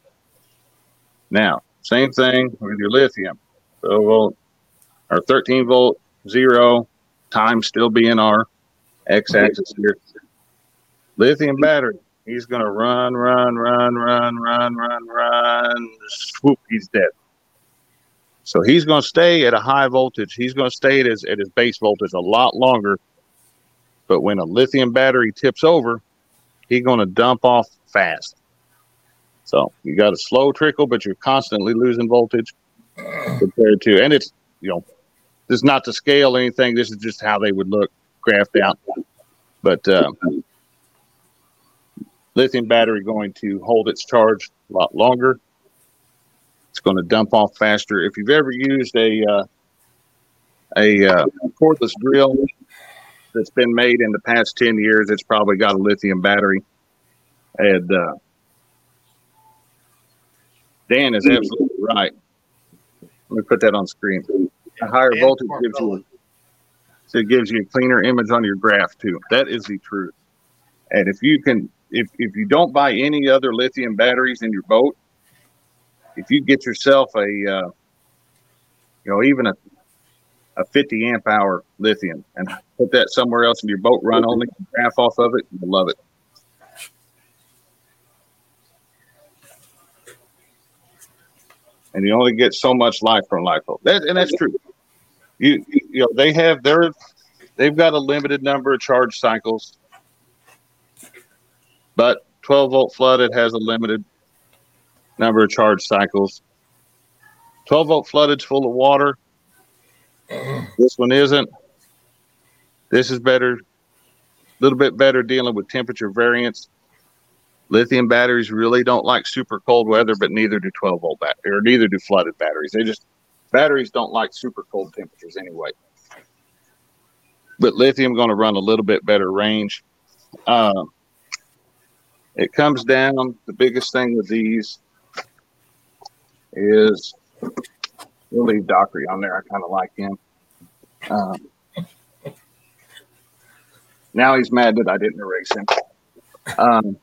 Now, same thing with your lithium. 12 volt or 13 volt zero, time still being our x axis here. Lithium battery, he's going to run, run, run, run, run, run, run. Swoop, he's dead. So he's going to stay at a high voltage. He's going to stay at his, at his base voltage a lot longer. But when a lithium battery tips over, he's going to dump off fast. So you got a slow trickle, but you're constantly losing voltage compared to, and it's, you know, this is not to scale anything. This is just how they would look graphed out. But uh, lithium battery going to hold its charge a lot longer. It's going to dump off faster. If you've ever used a uh, a uh, cordless drill that's been made in the past ten years, it's probably got a lithium battery. And uh, Dan is absolutely right. Let me put that on screen. A higher And voltage gives you so it gives you a cleaner image on your graph too. That is the truth. And if you can, if if you don't buy any other lithium batteries in your boat, if you get yourself a, uh, you know, even a a 50 amp hour lithium and put that somewhere else in your boat, run only graph off of it, you'll love it. And you only get so much life from LiPo. That, and that's true. You you know they have their they've got a limited number of charge cycles, but 12 volt flooded has a limited number of charge cycles. 12 volt flooded's full of water. This one isn't. This is better, a little bit better dealing with temperature variance. Lithium batteries really don't like super cold weather, but neither do 12 volt bat- or neither do flooded batteries. They just batteries don't like super cold temperatures anyway. But lithium going to run a little bit better range. Um, it comes down. The biggest thing with these is we'll leave Dockery on there. I kind of like him. Um, now he's mad that I didn't erase him. Um,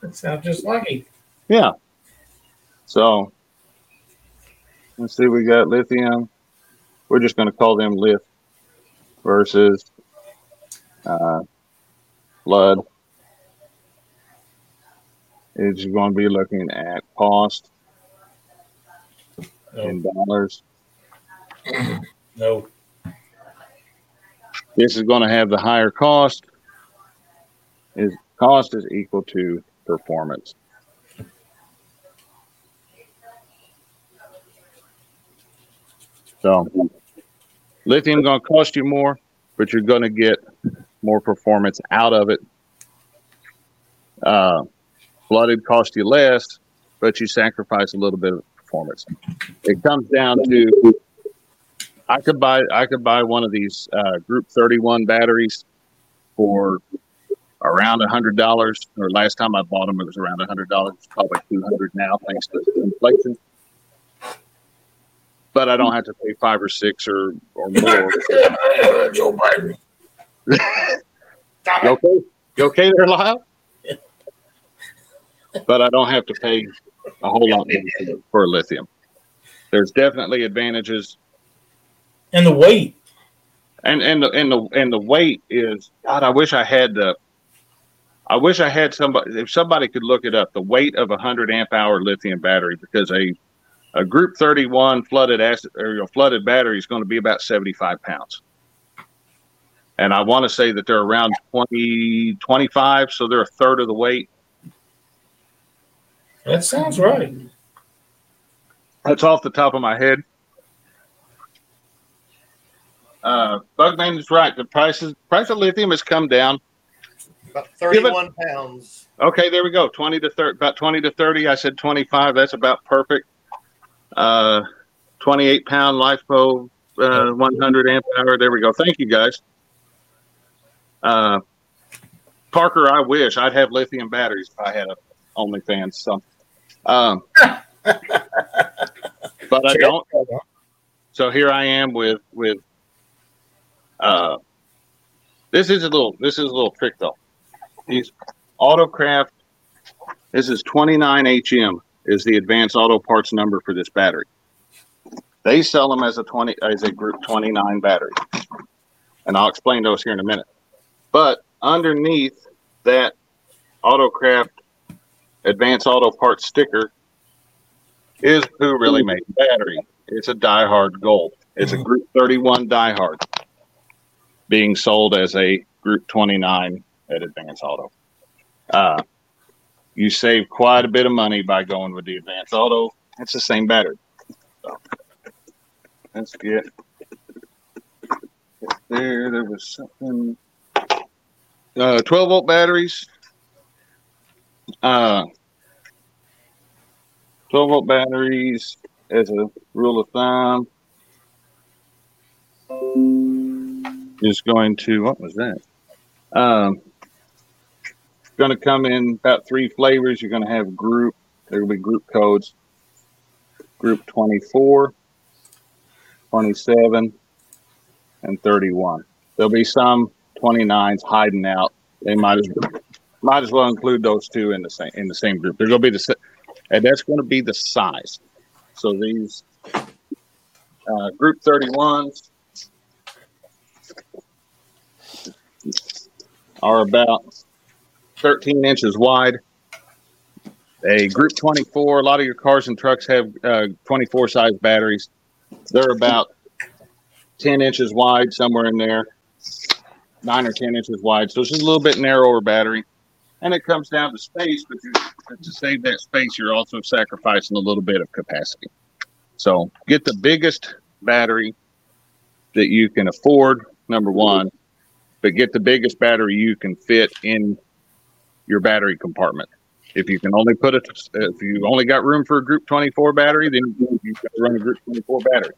That sounds just him. yeah. So let's see. We got lithium. We're just going to call them lift versus uh, flood. Is going to be looking at cost No, in dollars. no. This is going to have the higher cost. Is cost is equal to performance. So lithium going to cost you more, but you're going to get more performance out of it. Uh, flooded cost you less, but you sacrifice a little bit of performance. It comes down to I could buy I could buy one of these uh, Group 31 batteries for around a hundred dollars. Or last time I bought them, it was around a hundred dollars. It's probably two hundred now, thanks to inflation. But I don't have to pay five or six or or more. Joe Biden. You okay? You okay there, Lyle? But I don't have to pay a whole lot more for- for lithium. There's definitely advantages And the weight. and and the and the and the weight is God. I wish I had the. I wish I had somebody. If somebody could look it up, the weight of a hundred amp hour lithium battery, because a a Group thirty one flooded acid or a flooded battery is going to be about seventy five pounds. And I want to say that they're around 20, 25, so they're a third of the weight. That sounds right. That's off the top of my head. Uh, Bugman is right. The prices price of lithium has come down. About 31 pounds. Okay, there we go. Twenty to thirty, about twenty to thirty. I said twenty-five. That's about perfect. Uh, twenty-eight pound LifePo, uh, one hundred amp hour. There we go. Thank you guys. Uh, Parker, I wish I'd have lithium batteries if I had a OnlyFans. So, um, but I don't. So here I am with with. Uh, this is a little. This is a little trick though. These Autocraft. This is 29HM is the advanced auto parts number for this battery. They sell them as a 20 as a group 29 battery. And I'll explain those here in a minute. But underneath that Autocraft advanced auto parts sticker is who really made the battery. It's a diehard gold. It's a group 31 diehard being sold as a group 29 at Advance Auto. Uh, you save quite a bit of money by going with the Advance Auto. It's the same battery. So, get there. There was something. Uh, 12 volt batteries. Uh, 12 volt batteries as a rule of thumb is going to what was that? Um, going to come in about three flavors. You're going to have group. There will be group codes. Group 24, 27, and 31. There'll be some 29s hiding out. They might as might as well include those two in the same in the same group. They're going to be the and that's going to be the size. So these uh, group 31s are about 13 inches wide. A Group 24, a lot of your cars and trucks have uh, 24 size batteries. They're about 10 inches wide, somewhere in there, nine or 10 inches wide. So it's just a little bit narrower battery. And it comes down to space, but you, to save that space, you're also sacrificing a little bit of capacity. So get the biggest battery that you can afford, number one, but get the biggest battery you can fit in your battery compartment. If you can only put a, if you only got room for a Group 24 battery, then you've got to run a Group 24 battery.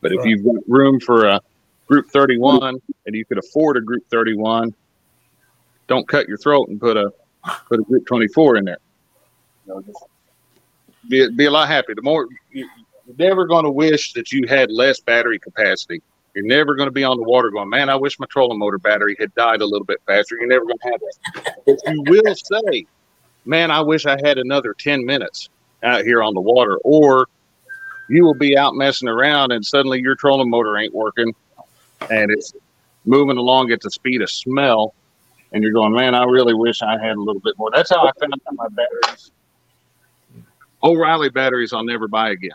But if you've got room for a Group 31 and you could afford a Group 31, don't cut your throat and put a put a Group 24 in there. You know, be be a lot happier. The more you, you're never going to wish that you had less battery capacity. You're never going to be on the water going, man, I wish my trolling motor battery had died a little bit faster. You're never going to have that. But you will say, man, I wish I had another 10 minutes out here on the water. Or you will be out messing around and suddenly your trolling motor ain't working and it's moving along at the speed of smell. And you're going, man, I really wish I had a little bit more. That's how I found out my batteries. O'Reilly batteries I'll never buy again.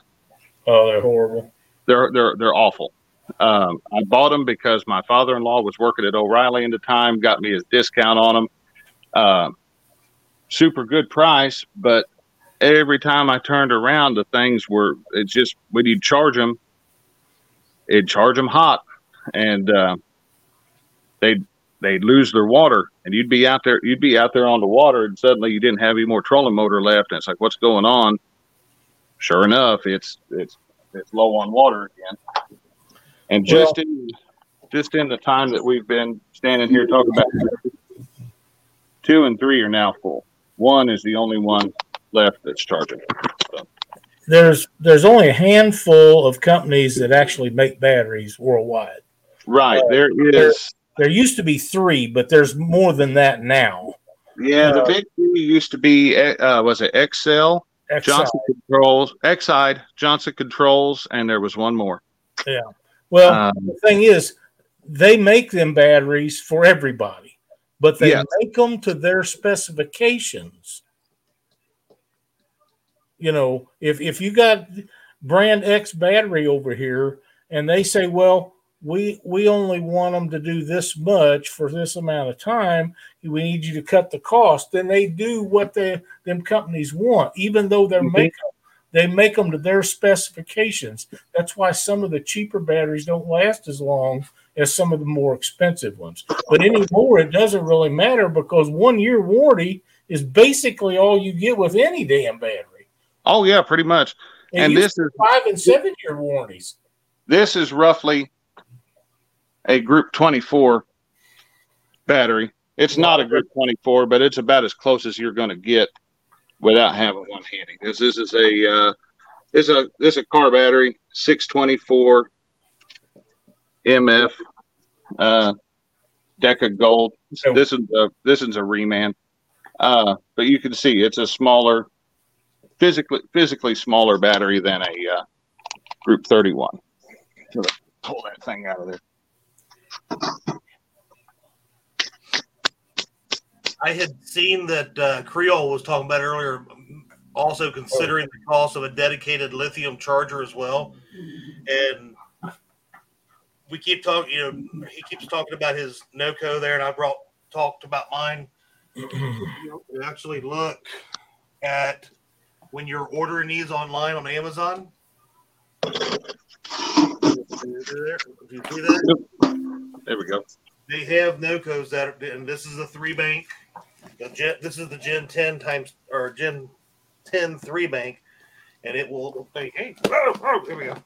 Oh, they're horrible. They're they're they're awful. Um, I bought them because my father-in-law was working at O'Reilly at the time, got me a discount on them. Uh, super good price, but every time I turned around, the things were it just when you charge them, it'd charge them hot, and uh, they'd they'd lose their water, and you'd be out there, you'd be out there on the water, and suddenly you didn't have any more trolling motor left, and it's like, what's going on? Sure enough, it's it's it's low on water again. And just well, in just in the time that we've been standing here talking about two and three are now full. One is the only one left that's charging. So. There's there's only a handful of companies that actually make batteries worldwide. Right. Uh, there is there, there, used to be three, but there's more than that now. Yeah, uh, the big three used to be uh, was it Excel, Johnson Controls, Exide, Johnson Controls, and there was one more. Yeah. Well, um, the thing is, they make them batteries for everybody, but they yes. make them to their specifications. You know, if if you got brand X battery over here, and they say, well, we we only want them to do this much for this amount of time we need you to cut the cost then they do what the them companies want even though they're mm-hmm. making they make them to their specifications. That's why some of the cheaper batteries don't last as long as some of the more expensive ones. But anymore, it doesn't really matter because one year warranty is basically all you get with any damn battery. Oh yeah, pretty much. And, and this is five and seven year warranties. This is roughly a Group 24 battery. It's not a Group 24, but it's about as close as you're going to get without having one handy. This, this is a uh, this is a this is a car battery, 624 MF uh, Deka Gold. This is a this is a reman. Uh, but you can see it's a smaller, physically physically smaller battery than a uh, Group 31. Pull that thing out of there. I had seen that uh, Creole was talking about earlier, also considering the cost of a dedicated lithium charger as well. And we keep talking, you know, he keeps talking about his NOCO there, and I brought talked about mine. You actually look at when you're ordering these online on Amazon. There, you see that? There we go. They have NOCOs that, are, and this is a three bank. The gen, this is the Gen 10 times or Gen 10 three bank, and it will say, "Hey, oh, oh, here we go."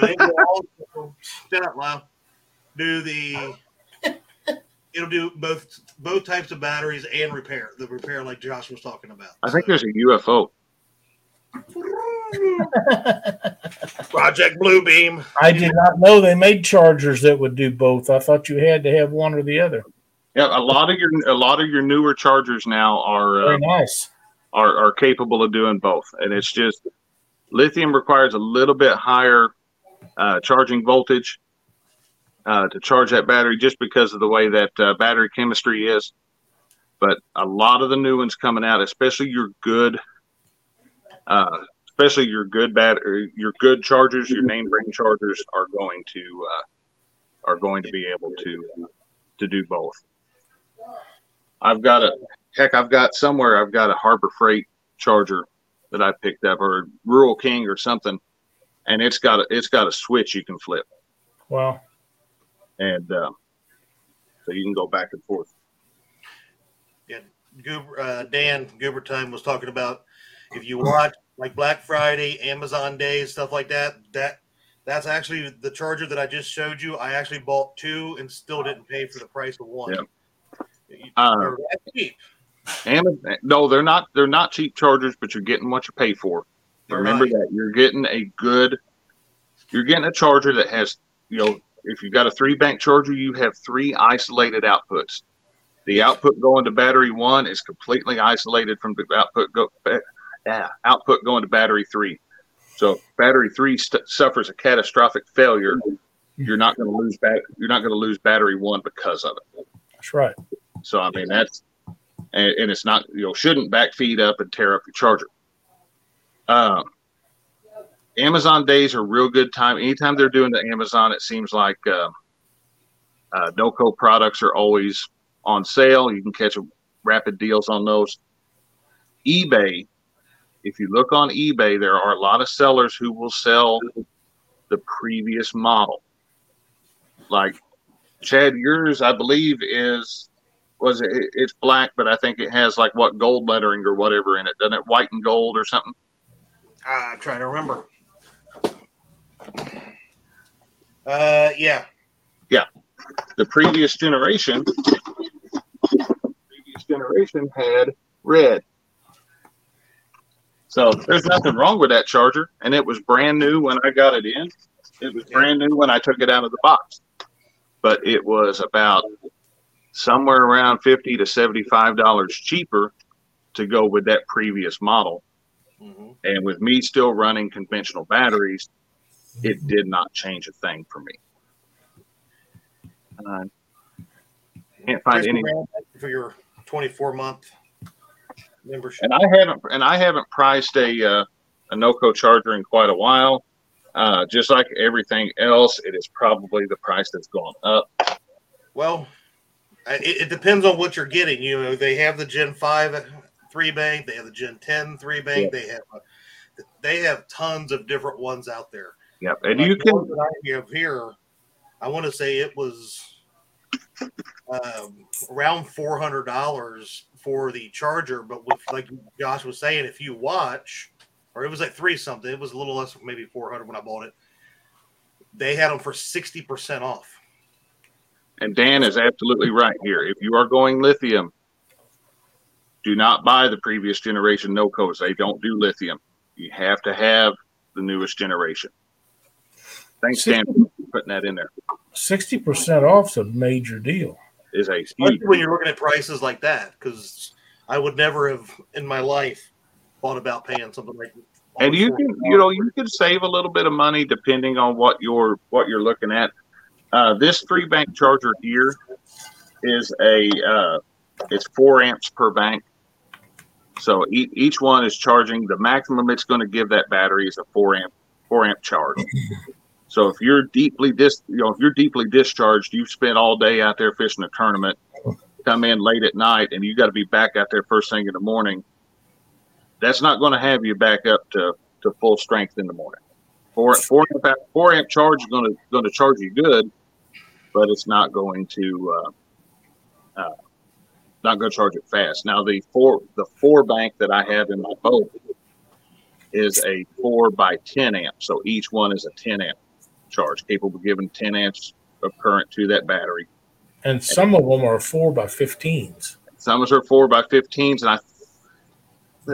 They will also, shut up, Do the it'll do both both types of batteries and repair. The repair, like Josh was talking about. I think there's a UFO. Project Blue Beam. I did not know they made chargers that would do both. I thought you had to have one or the other. Yeah, a lot of your a lot of your newer chargers now are uh, Very nice. are are capable of doing both, and it's just lithium requires a little bit higher uh, charging voltage uh, to charge that battery, just because of the way that uh, battery chemistry is. But a lot of the new ones coming out, especially your good, uh, especially your good battery, your good chargers, your name brand chargers, are going to uh, are going to be able to to do both. I've got a heck, I've got somewhere I've got a Harbor Freight charger that I picked up or Rural King or something, and it's got a it's got a switch you can flip, Wow. and uh, so you can go back and forth. Goober, uh, Dan Goober Time was talking about if you watch like Black Friday, Amazon Days, stuff like that. That that's actually the charger that I just showed you. I actually bought two and still didn't pay for the price of one. Yeah. You- Uh, they're that cheap. Amazon, no, they're not they're not cheap chargers, but you're getting what you pay for. They're Remember right. that you're getting a good, you're getting a charger that has, you know, if you've got a three bank charger, you have three isolated outputs. The output going to battery one is completely isolated from the output go, yeah, output going to battery three. So battery three st- suffers a catastrophic failure. You're not going to lose bat- You're not going to lose battery one because of it. That's right. So I mean that's and, and it's not you know shouldn't backfeed up and tear up your charger. Um, Amazon days are real good time. Anytime they're doing the Amazon, it seems like uh, uh, NoCo products are always on sale. You can catch rapid deals on those. eBay, if you look on eBay, there are a lot of sellers who will sell the previous model. Like Chad, yours, I believe, is was it? It's black, but I think it has like what gold lettering or whatever in it, doesn't it? White and gold or something. I'm trying to remember. Uh, yeah. Yeah. The previous generation, previous generation had red. So there's nothing wrong with that charger, and it was brand new when I got it in. It was brand new when I took it out of the box, but it was about somewhere around fifty to seventy-five dollars cheaper to go with that previous model. hmm And with me still running conventional batteries, it did not change a thing for me. Uh, can't find any, for your 24 month membership. and I haven't, and I haven't priced a uh, a NoCo charger in quite a while. Uh, just like everything else, it is probably the price that's gone up. Well, it, it depends on what you're getting. You know, they have the Gen 5 three bank, they have the Gen 10 three bank, they have they have tons of different ones out there. Yep, and Like you can I have here. I want to say it was um, around four hundred dollars for the charger, but with like Josh was saying, if you watch, or it was like three something, it was a little less, maybe four hundred when I bought it. They had them for sixty percent off. And Dan is absolutely right here. If you are going lithium, do not buy the previous generation NOCOs. They don't do lithium. You have to have the newest generation. Thanks, Dan, for putting that in there. Sixty percent off's a major deal. Is a huge Especially when you're looking at prices like that, because I would never have in my life thought about paying something like. That. And you can, you know, you can save a little bit of money depending on what you're what you're looking at. Uh, this three bank charger here is a uh, it's four amps per bank. So e- each one is charging the maximum it's going to give that battery is a four amp four amp charge. So if you're deeply dis, you know, if you're deeply discharged, you've spent all day out there fishing a tournament, come in late at night, and you got to be back out there first thing in the morning. That's not going to have you back up to, to full strength in the morning. Four four amp, four amp charge is going to going to charge you good, but it's not going to uh, uh, not going to charge it fast. Now the four the four bank that I have in my boat is a four by ten amp, so each one is a ten amp charge, capable of giving ten amps of current to that battery. And some of them are four by 15s. Some of them are four by 15s, and I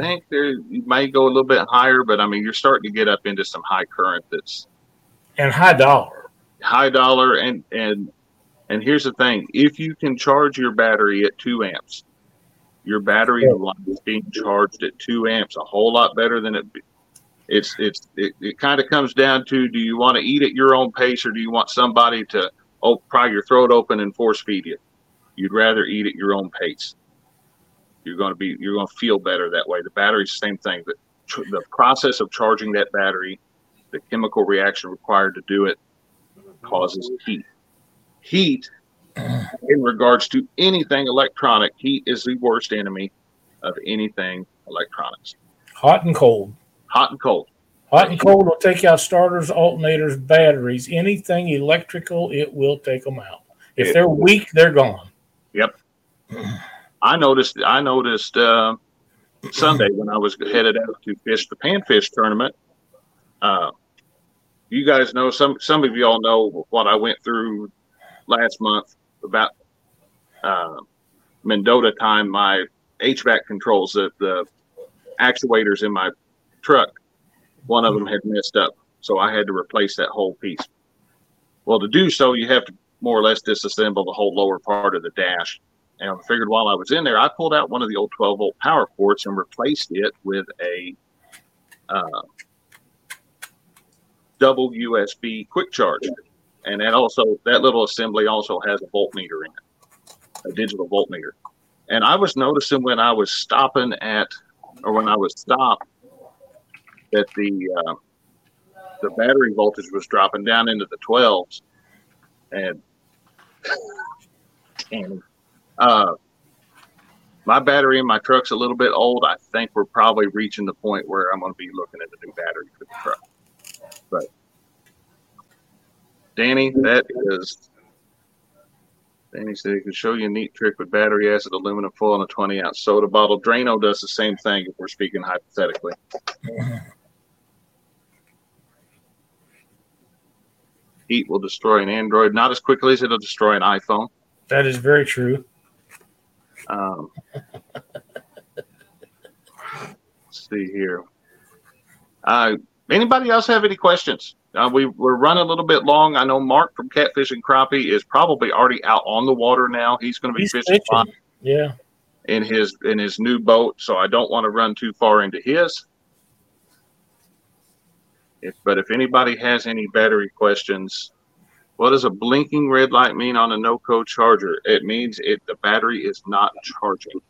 think there you may go a little bit higher, but I mean you're starting to get up into some high current that's and high dollar. high dollar and and and here's the thing. If you can charge your battery at two amps your battery is being charged at two amps a whole lot better than it be- it's it's it, it kind of comes down to do you want to eat at your own pace or do you want somebody to oh pry your throat open and force feed you? You'd rather eat at your own pace you're going to be you're going to feel better that way the battery's the same thing tr- the process of charging that battery the chemical reaction required to do it causes heat. Heat, in regards to anything electronic, heat is the worst enemy of anything electronics. Hot and cold. Hot and cold. Hot and cold will take out starters, alternators, batteries, anything electrical, it will take them out. If they're weak, they're gone. I noticed. I noticed uh, Sunday when I was headed out to fish the panfish tournament. Uh, you guys know some. Some of y'all know what I went through last month about uh, Mendota time. My HVAC controls, the the actuators in my truck, one of them had messed up, so I had to replace that whole piece. Well, to do so, you have to more or less disassemble the whole lower part of the dash. And I figured while I was in there, I pulled out one of the old 12 volt power ports and replaced it with a uh, double USB quick charge. And that also, that little assembly also has a voltmeter in it, a digital voltmeter. And I was noticing when I was stopping at, or when I was stopped, that the uh, the battery voltage was dropping down into the 12s. And it. Uh, my battery in my truck's a little bit old. I think we're probably reaching the point where I'm going to be looking at a new battery for the truck. But Danny, that is. Danny said he could show you a neat trick with battery acid, aluminum foil, and a 20 ounce soda bottle. Drano does the same thing if we're speaking hypothetically. Heat will destroy an Android not as quickly as it'll destroy an iPhone. That is very true. Um, let's see here. Uh, anybody else have any questions? Uh, we, we're running a little bit long. I know Mark from Catfish and Crappie is probably already out on the water now. He's going to be He's fishing fishing. Yeah. in his in his new boat, so I don't want to run too far into his. If, but if anybody has any battery questions, what does a blinking red light mean on a NOCO charger? It means it the battery is not charging.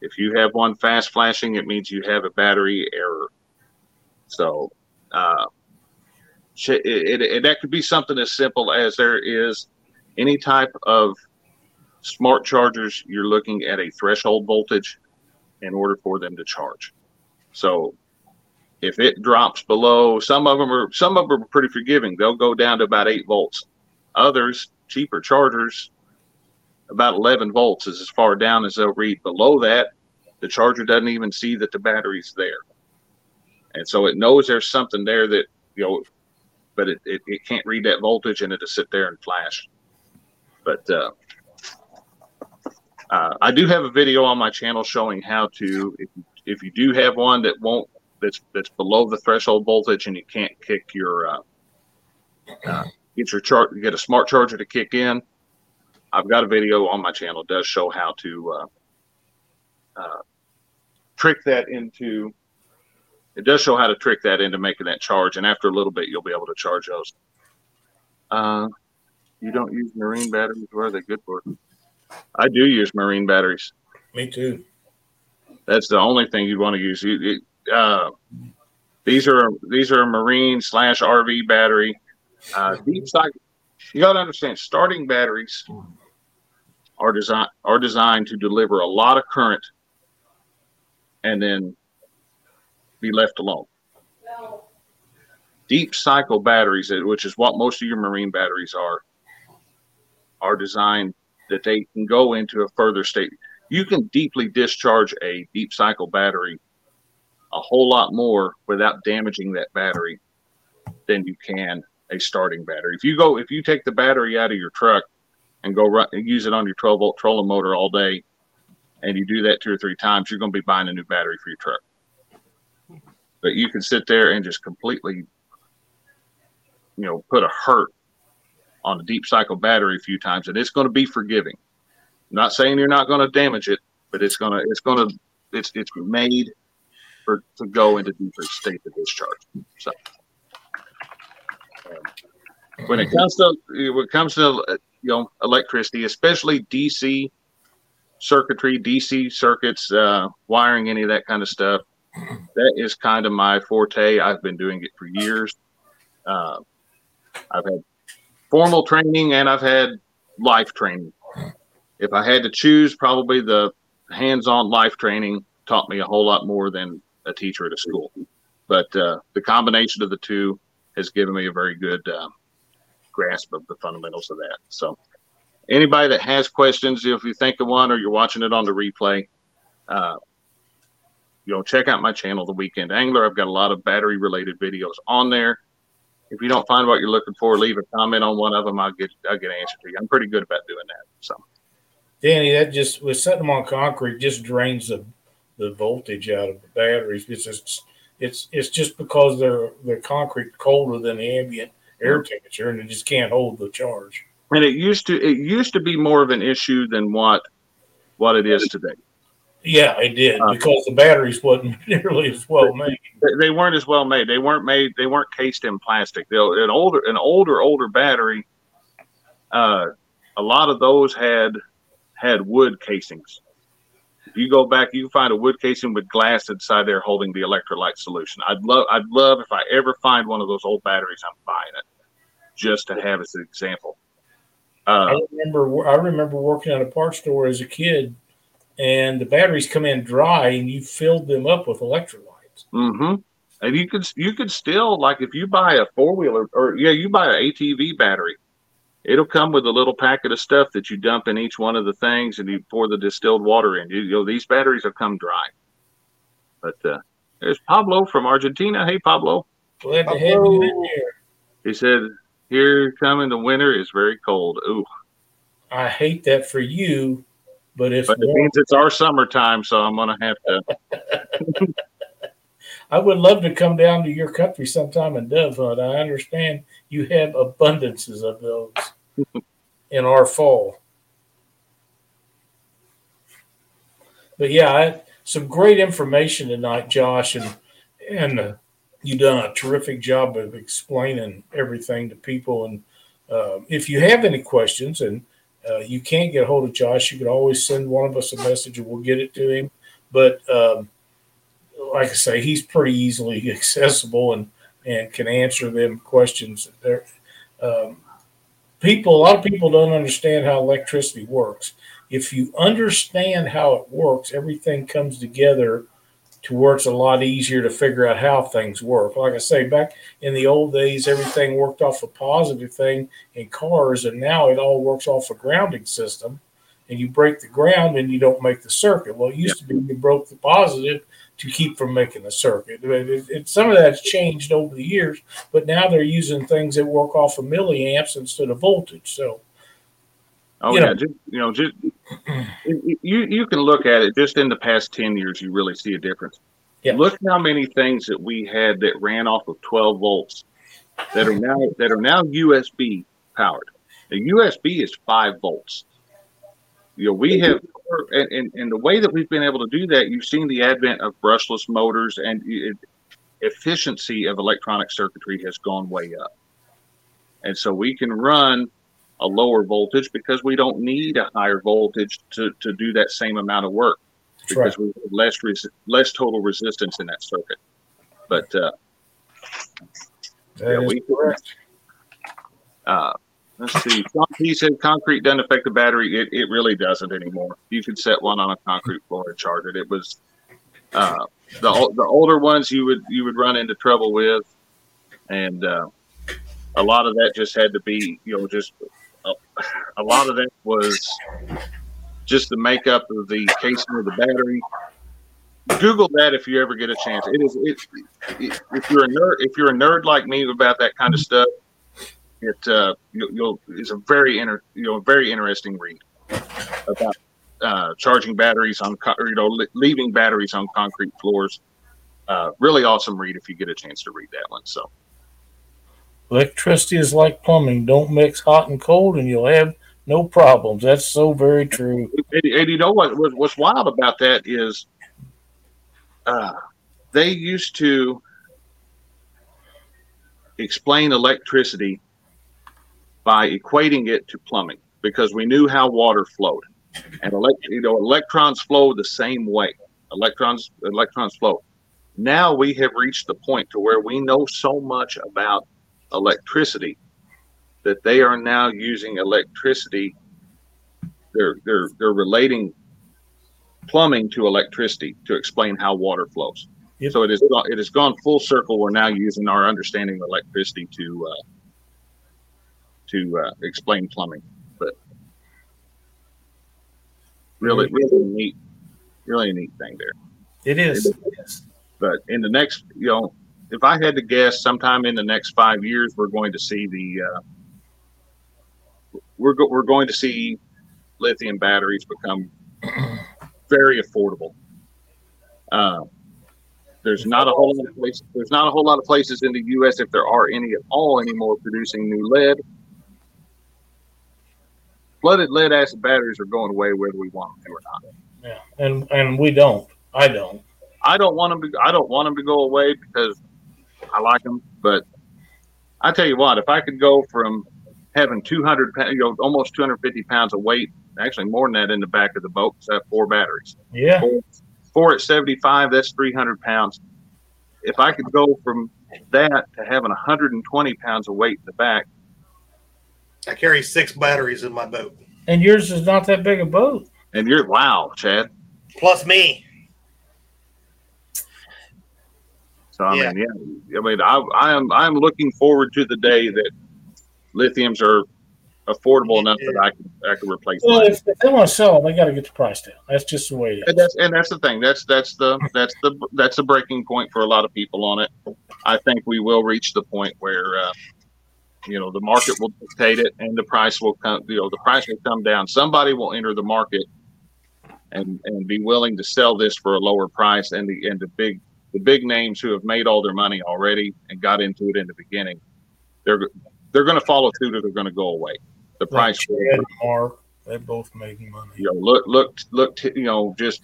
If you have one fast flashing, it means you have a battery error. So, uh, it, it, it, that could be something as simple as there is any type of smart chargers. You're looking at a threshold voltage in order for them to charge. So, if it drops below, some of them are some of them are pretty forgiving. They'll go down to about eight volts. Others, cheaper chargers, about 11 volts is as far down as they'll read. Below that, the charger doesn't even see that the battery's there. And so it knows there's something there that, you know, but it, it, it can't read that voltage and it'll sit there and flash. But uh, uh, I do have a video on my channel showing how to, if, if you do have one that won't, that's that's below the threshold voltage and you can't kick your uh, uh, get your chart get a smart charger to kick in I've got a video on my channel. Does show how to uh, uh, trick that into. It does show how to trick that into making that charge, and after a little bit, you'll be able to charge those. Uh, you don't use marine batteries. What are they good for? I do use marine batteries. Me too. That's the only thing you'd want to use. You, uh, these are these are marine slash RV battery. Uh, deep cycle. You got to understand, starting batteries are designed are designed to deliver a lot of current, and then be left alone. Deep cycle batteries, which is what most of your marine batteries are, are designed that they can go into a further state. You can deeply discharge a deep cycle battery a whole lot more without damaging that battery than you can a starting battery. If you go, if you take the battery out of your truck and go run, and use it on your 12 volt trolling motor all day, and you do that two or three times, you're going to be buying a new battery for your truck. But you can sit there and just completely, you know, put a hurt on a deep cycle battery a few times, and it's going to be forgiving. I'm not saying you're not going to damage it, but it's going to, it's going to, it's it's made for to go into deeper state of discharge. So um, when it comes to when it comes to you know electricity, especially DC circuitry, DC circuits, uh, wiring, any of that kind of stuff, that is kind of my forte. I've been doing it for years. Uh, I've had formal training and I've had life training. If I had to choose, probably the hands-on life training taught me a whole lot more than a teacher at a school. But uh, the combination of the two has given me a very good uh, grasp of the fundamentals of that. So, anybody that has questions, if you think of one or you're watching it on the replay, uh, you know, check out my channel, The Weekend Angler. I've got a lot of battery related videos on there. If you don't find what you're looking for, leave a comment on one of them. I'll get I'll get an answer to you. I'm pretty good about doing that. So, Danny, that just with setting them on concrete just drains the the voltage out of the batteries. It's just it's it's just because they're they're concrete colder than the ambient air temperature, and it just can't hold the charge. And it used to it used to be more of an issue than what what it is today. Yeah, it did uh, because the batteries wasn't nearly as well made. They weren't as well made. They weren't made. They weren't cased in plastic. They, an older an older older battery. Uh, a lot of those had had wood casings if you go back, you can find a wood casing with glass inside there holding the electrolyte solution. I'd love, I'd love if I ever find one of those old batteries, I'm buying it just to have as an example. Uh, I remember, I remember working at a parts store as a kid, and the batteries come in dry, and you filled them up with electrolytes. Mm-hmm. And you could, you could still like if you buy a four wheeler or yeah, you buy an ATV battery it'll come with a little packet of stuff that you dump in each one of the things and you pour the distilled water in. You, you know, these batteries have come dry. But uh, there's Pablo from Argentina. Hey, Pablo. Glad to have you in here. He said, here coming the winter is very cold. Ooh. I hate that for you, but if but it means it's our summertime, so I'm gonna have to. I would love to come down to your country sometime and dove hunt. I understand you have abundances of those in our fall. But yeah, I, some great information tonight, Josh, and and uh, you done a terrific job of explaining everything to people. And uh, if you have any questions and uh, you can't get a hold of Josh, you can always send one of us a message and we'll get it to him. But um, like I say, he's pretty easily accessible and and can answer them questions. There, um, people, a lot of people don't understand how electricity works. If you understand how it works, everything comes together to where it's a lot easier to figure out how things work. Like I say, back in the old days, everything worked off a positive thing in cars, and now it all works off a grounding system. And you break the ground and you don't make the circuit. Well, it used to be you broke the positive to keep from making the circuit. It, it, some of that's changed over the years, but now they're using things that work off of milliamps instead of voltage. So, oh you yeah, know. just you know, just you you can look at it just in the past ten years, you really see a difference. Yeah. Look how many things that we had that ran off of twelve volts that are now that are now USB powered. The USB is five volts. You know, we have, and, and, and the way that we've been able to do that, you've seen the advent of brushless motors and it, efficiency of electronic circuitry has gone way up. And so we can run a lower voltage because we don't need a higher voltage to, to do that same amount of work because right. we have less res- less total resistance in that circuit. But uh, yeah, we correct. Uh, let's see. He said concrete doesn't affect the battery. It, it really doesn't anymore. You could set one on a concrete floor and charge it. It was uh, the the older ones you would you would run into trouble with, and uh, a lot of that just had to be you know just a, a lot of that was just the makeup of the casing of the battery. Google that if you ever get a chance. It is it, it, if you're a nerd if you're a nerd like me about that kind of stuff. It uh, you'll, you'll is a very inter, you know very interesting read about uh, charging batteries on you know leaving batteries on concrete floors. Uh, really awesome read if you get a chance to read that one. So electricity is like plumbing. Don't mix hot and cold, and you'll have no problems. That's so very true. And, and you know what? What's wild about that is, uh, they used to explain electricity by equating it to plumbing because we knew how water flowed, and elect, you know electrons flow the same way. Electrons electrons flow. Now we have reached the point to where we know so much about electricity that they are now using electricity. They're they're they're relating plumbing to electricity to explain how water flows. Yep. So it is it has gone full circle. We're now using our understanding of electricity to uh, to uh, explain plumbing. But really, really neat, really neat thing there. It is. But in the next, you know, if I had to guess, sometime in the next five years, we're going to see the uh, we're go- we're going to see lithium batteries become very affordable. Uh, there's not a whole lot of places. There's not a whole lot of places in the U.S. if there are any at all anymore producing new lead. Flooded lead acid batteries are going away whether we want them to or not. Yeah, and and we don't. I don't. I don't want them to. I don't want them to go away because I like them. But I tell you what, if I could go from having 200, you know, almost 250 pounds of weight, actually more than that in the back of the boat, because I have four batteries. Yeah. Four, four at 75, that's 300 pounds. If I could go from that to having 120 pounds of weight in the back. I carry six batteries in my boat. And yours is not that big a boat. And you're, wow, Chad. Plus me. So I yeah. mean, yeah, I mean, I, I am I'm looking forward to the day that lithiums are affordable enough that I can I can replace. Well, if, if, they want to sell them, they got to get the price down. That's just the way it is. And that's and that's the thing. That's that's the that's the that's the breaking point for a lot of people on it. I think we will reach the point where. Uh, you know the market will dictate it and the price will come you know the price will come down somebody will enter the market and and be willing to sell this for a lower price and the and the big the big names who have made all their money already and got into it in the beginning, they're they're going to follow suit or they're going to go away. The price. Like Mark, they're both making money. You know, look, look, look. T- you know, just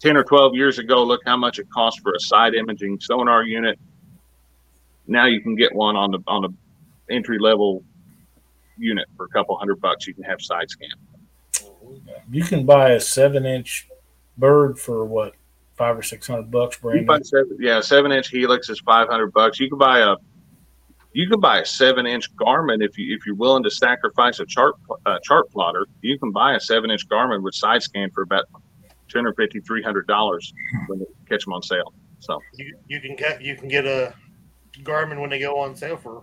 ten or twelve years ago, look how much it cost for a side imaging sonar unit. Now you can get one on the on the entry level unit for a couple hundred bucks. You can have side scan. You can buy a seven inch bird for what five or six hundred bucks brand new. Seven, yeah, seven inch helix is five hundred bucks. You can buy a you can buy a seven inch Garmin if you if you're willing to sacrifice a chart uh, chart plotter. You can buy a seven inch Garmin with side scan for about two hundred fifty three hundred dollars when they catch them on sale. So you, you can get you can get a Garmin when they go on sale for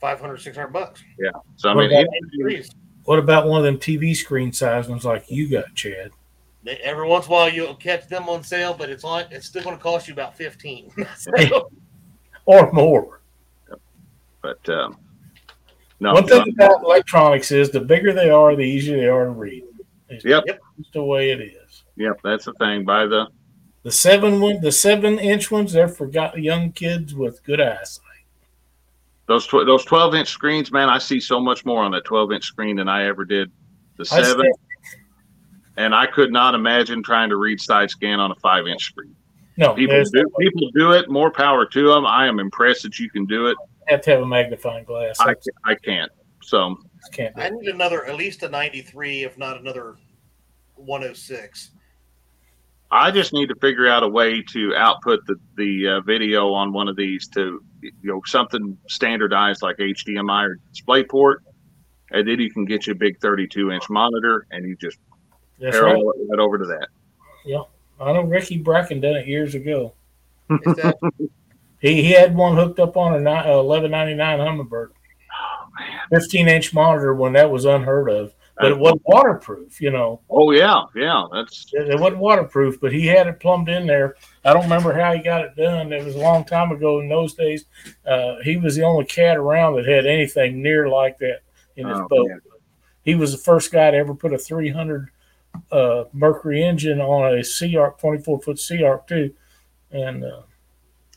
500 600 bucks. Yeah. So I what mean, about, what about one of them TV screen size ones like you got, Chad? every once in a while you'll catch them on sale, but it's on it's still going to cost you about fifteen or more. But um, no, one thing about electronics is the bigger they are, the easier they are to read. It's yep, just the way it is. Yep, that's the thing. By the the seven one, the seven inch ones, they're for young kids with good eyesight. Those tw- those twelve inch screens, man, I see so much more on that twelve inch screen than I ever did the seven. and I could not imagine trying to read side scan on a five inch screen. No, People there's- do, people do it. More power to them. I am impressed that you can do it. I have to have a magnifying glass. I, I I can't. So can't I need another, at least a 93, if not another 106. I just need to figure out a way to output the the uh, video on one of these to you know something standardized like HDMI or DisplayPort, and then you can get you a big 32 inch monitor and you just That's right. parallel it right over to that. Yeah, I know Ricky Bracken done it years ago. That, He, he had one hooked up on a uh, 1199 Humminbird, Oh 15 inch monitor when that was unheard of, but it wasn't waterproof. You know, Oh yeah, yeah. That's it, it wasn't waterproof, but he had it plumbed in there. I don't remember how he got it done. It was a long time ago. In those days, uh, he was the only cat around that had anything near like that in his Oh, boat. man. He was the first guy to ever put a 300 uh, Mercury engine on a SeaArk 24 foot SeaArk too, and uh,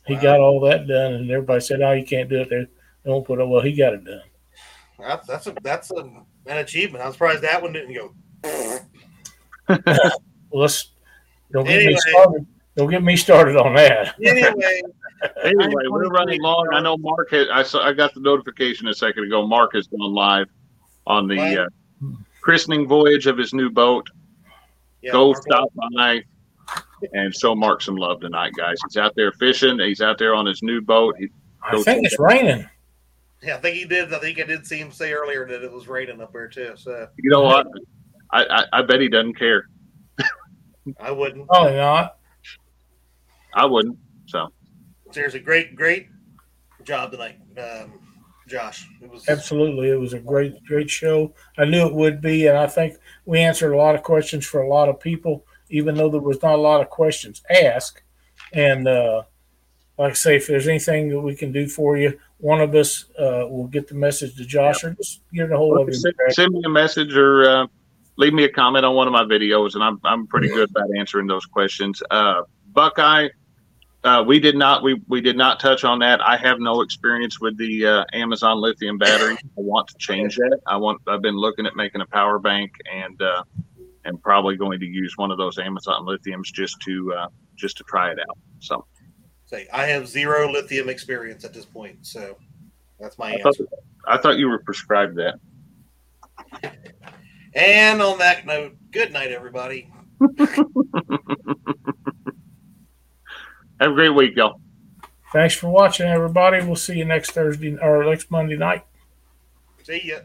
he Wow. got all that done. And everybody said, "Oh, you can't do it." There, they don't put it. Well, he got it done. that's that's a, that's a, an achievement. I'm surprised that one didn't go. Well, let's don't get Anyway. me started. Don't get me started on that. Anyway, anyway. We're running long. I know Mark. Had, I saw. I got the notification a second ago. Mark has gone live on the uh, christening voyage of his new boat. yeah, Go Mark- stop by and show Mark some love tonight, guys. He's out there fishing. He's out there on his new boat. He, I think it's raining. Yeah, I think he did. I think I did see him say earlier that it was raining up there too. So you know what? I, I, I bet he doesn't care. I wouldn't. Probably not. I wouldn't. So Seriously, great, great job tonight, um, Josh. It was Absolutely, it was a great, great show. I knew it would be, and I think we answered a lot of questions for a lot of people, even though there was not a lot of questions asked. And uh, like I say, if there's anything that we can do for you, one of us uh, will get the message to Josh, or just get a hold of him. send, send me a message or uh, leave me a comment on one of my videos, and I'm I'm pretty good about answering those questions. Uh, Buckeye, uh, we did not we we did not touch on that. I have no experience with the uh, Amazon lithium battery. I want to change that. I want. I've been looking at making a power bank and uh, and probably going to use one of those Amazon lithiums just to uh, just to try it out. So say I have zero lithium experience at this point, so that's my I thought, answer. I thought you were prescribed that. And on that note, good night, everybody. Have a great week, y'all. Thanks for watching, everybody. We'll see you next Thursday or next Monday night. See ya.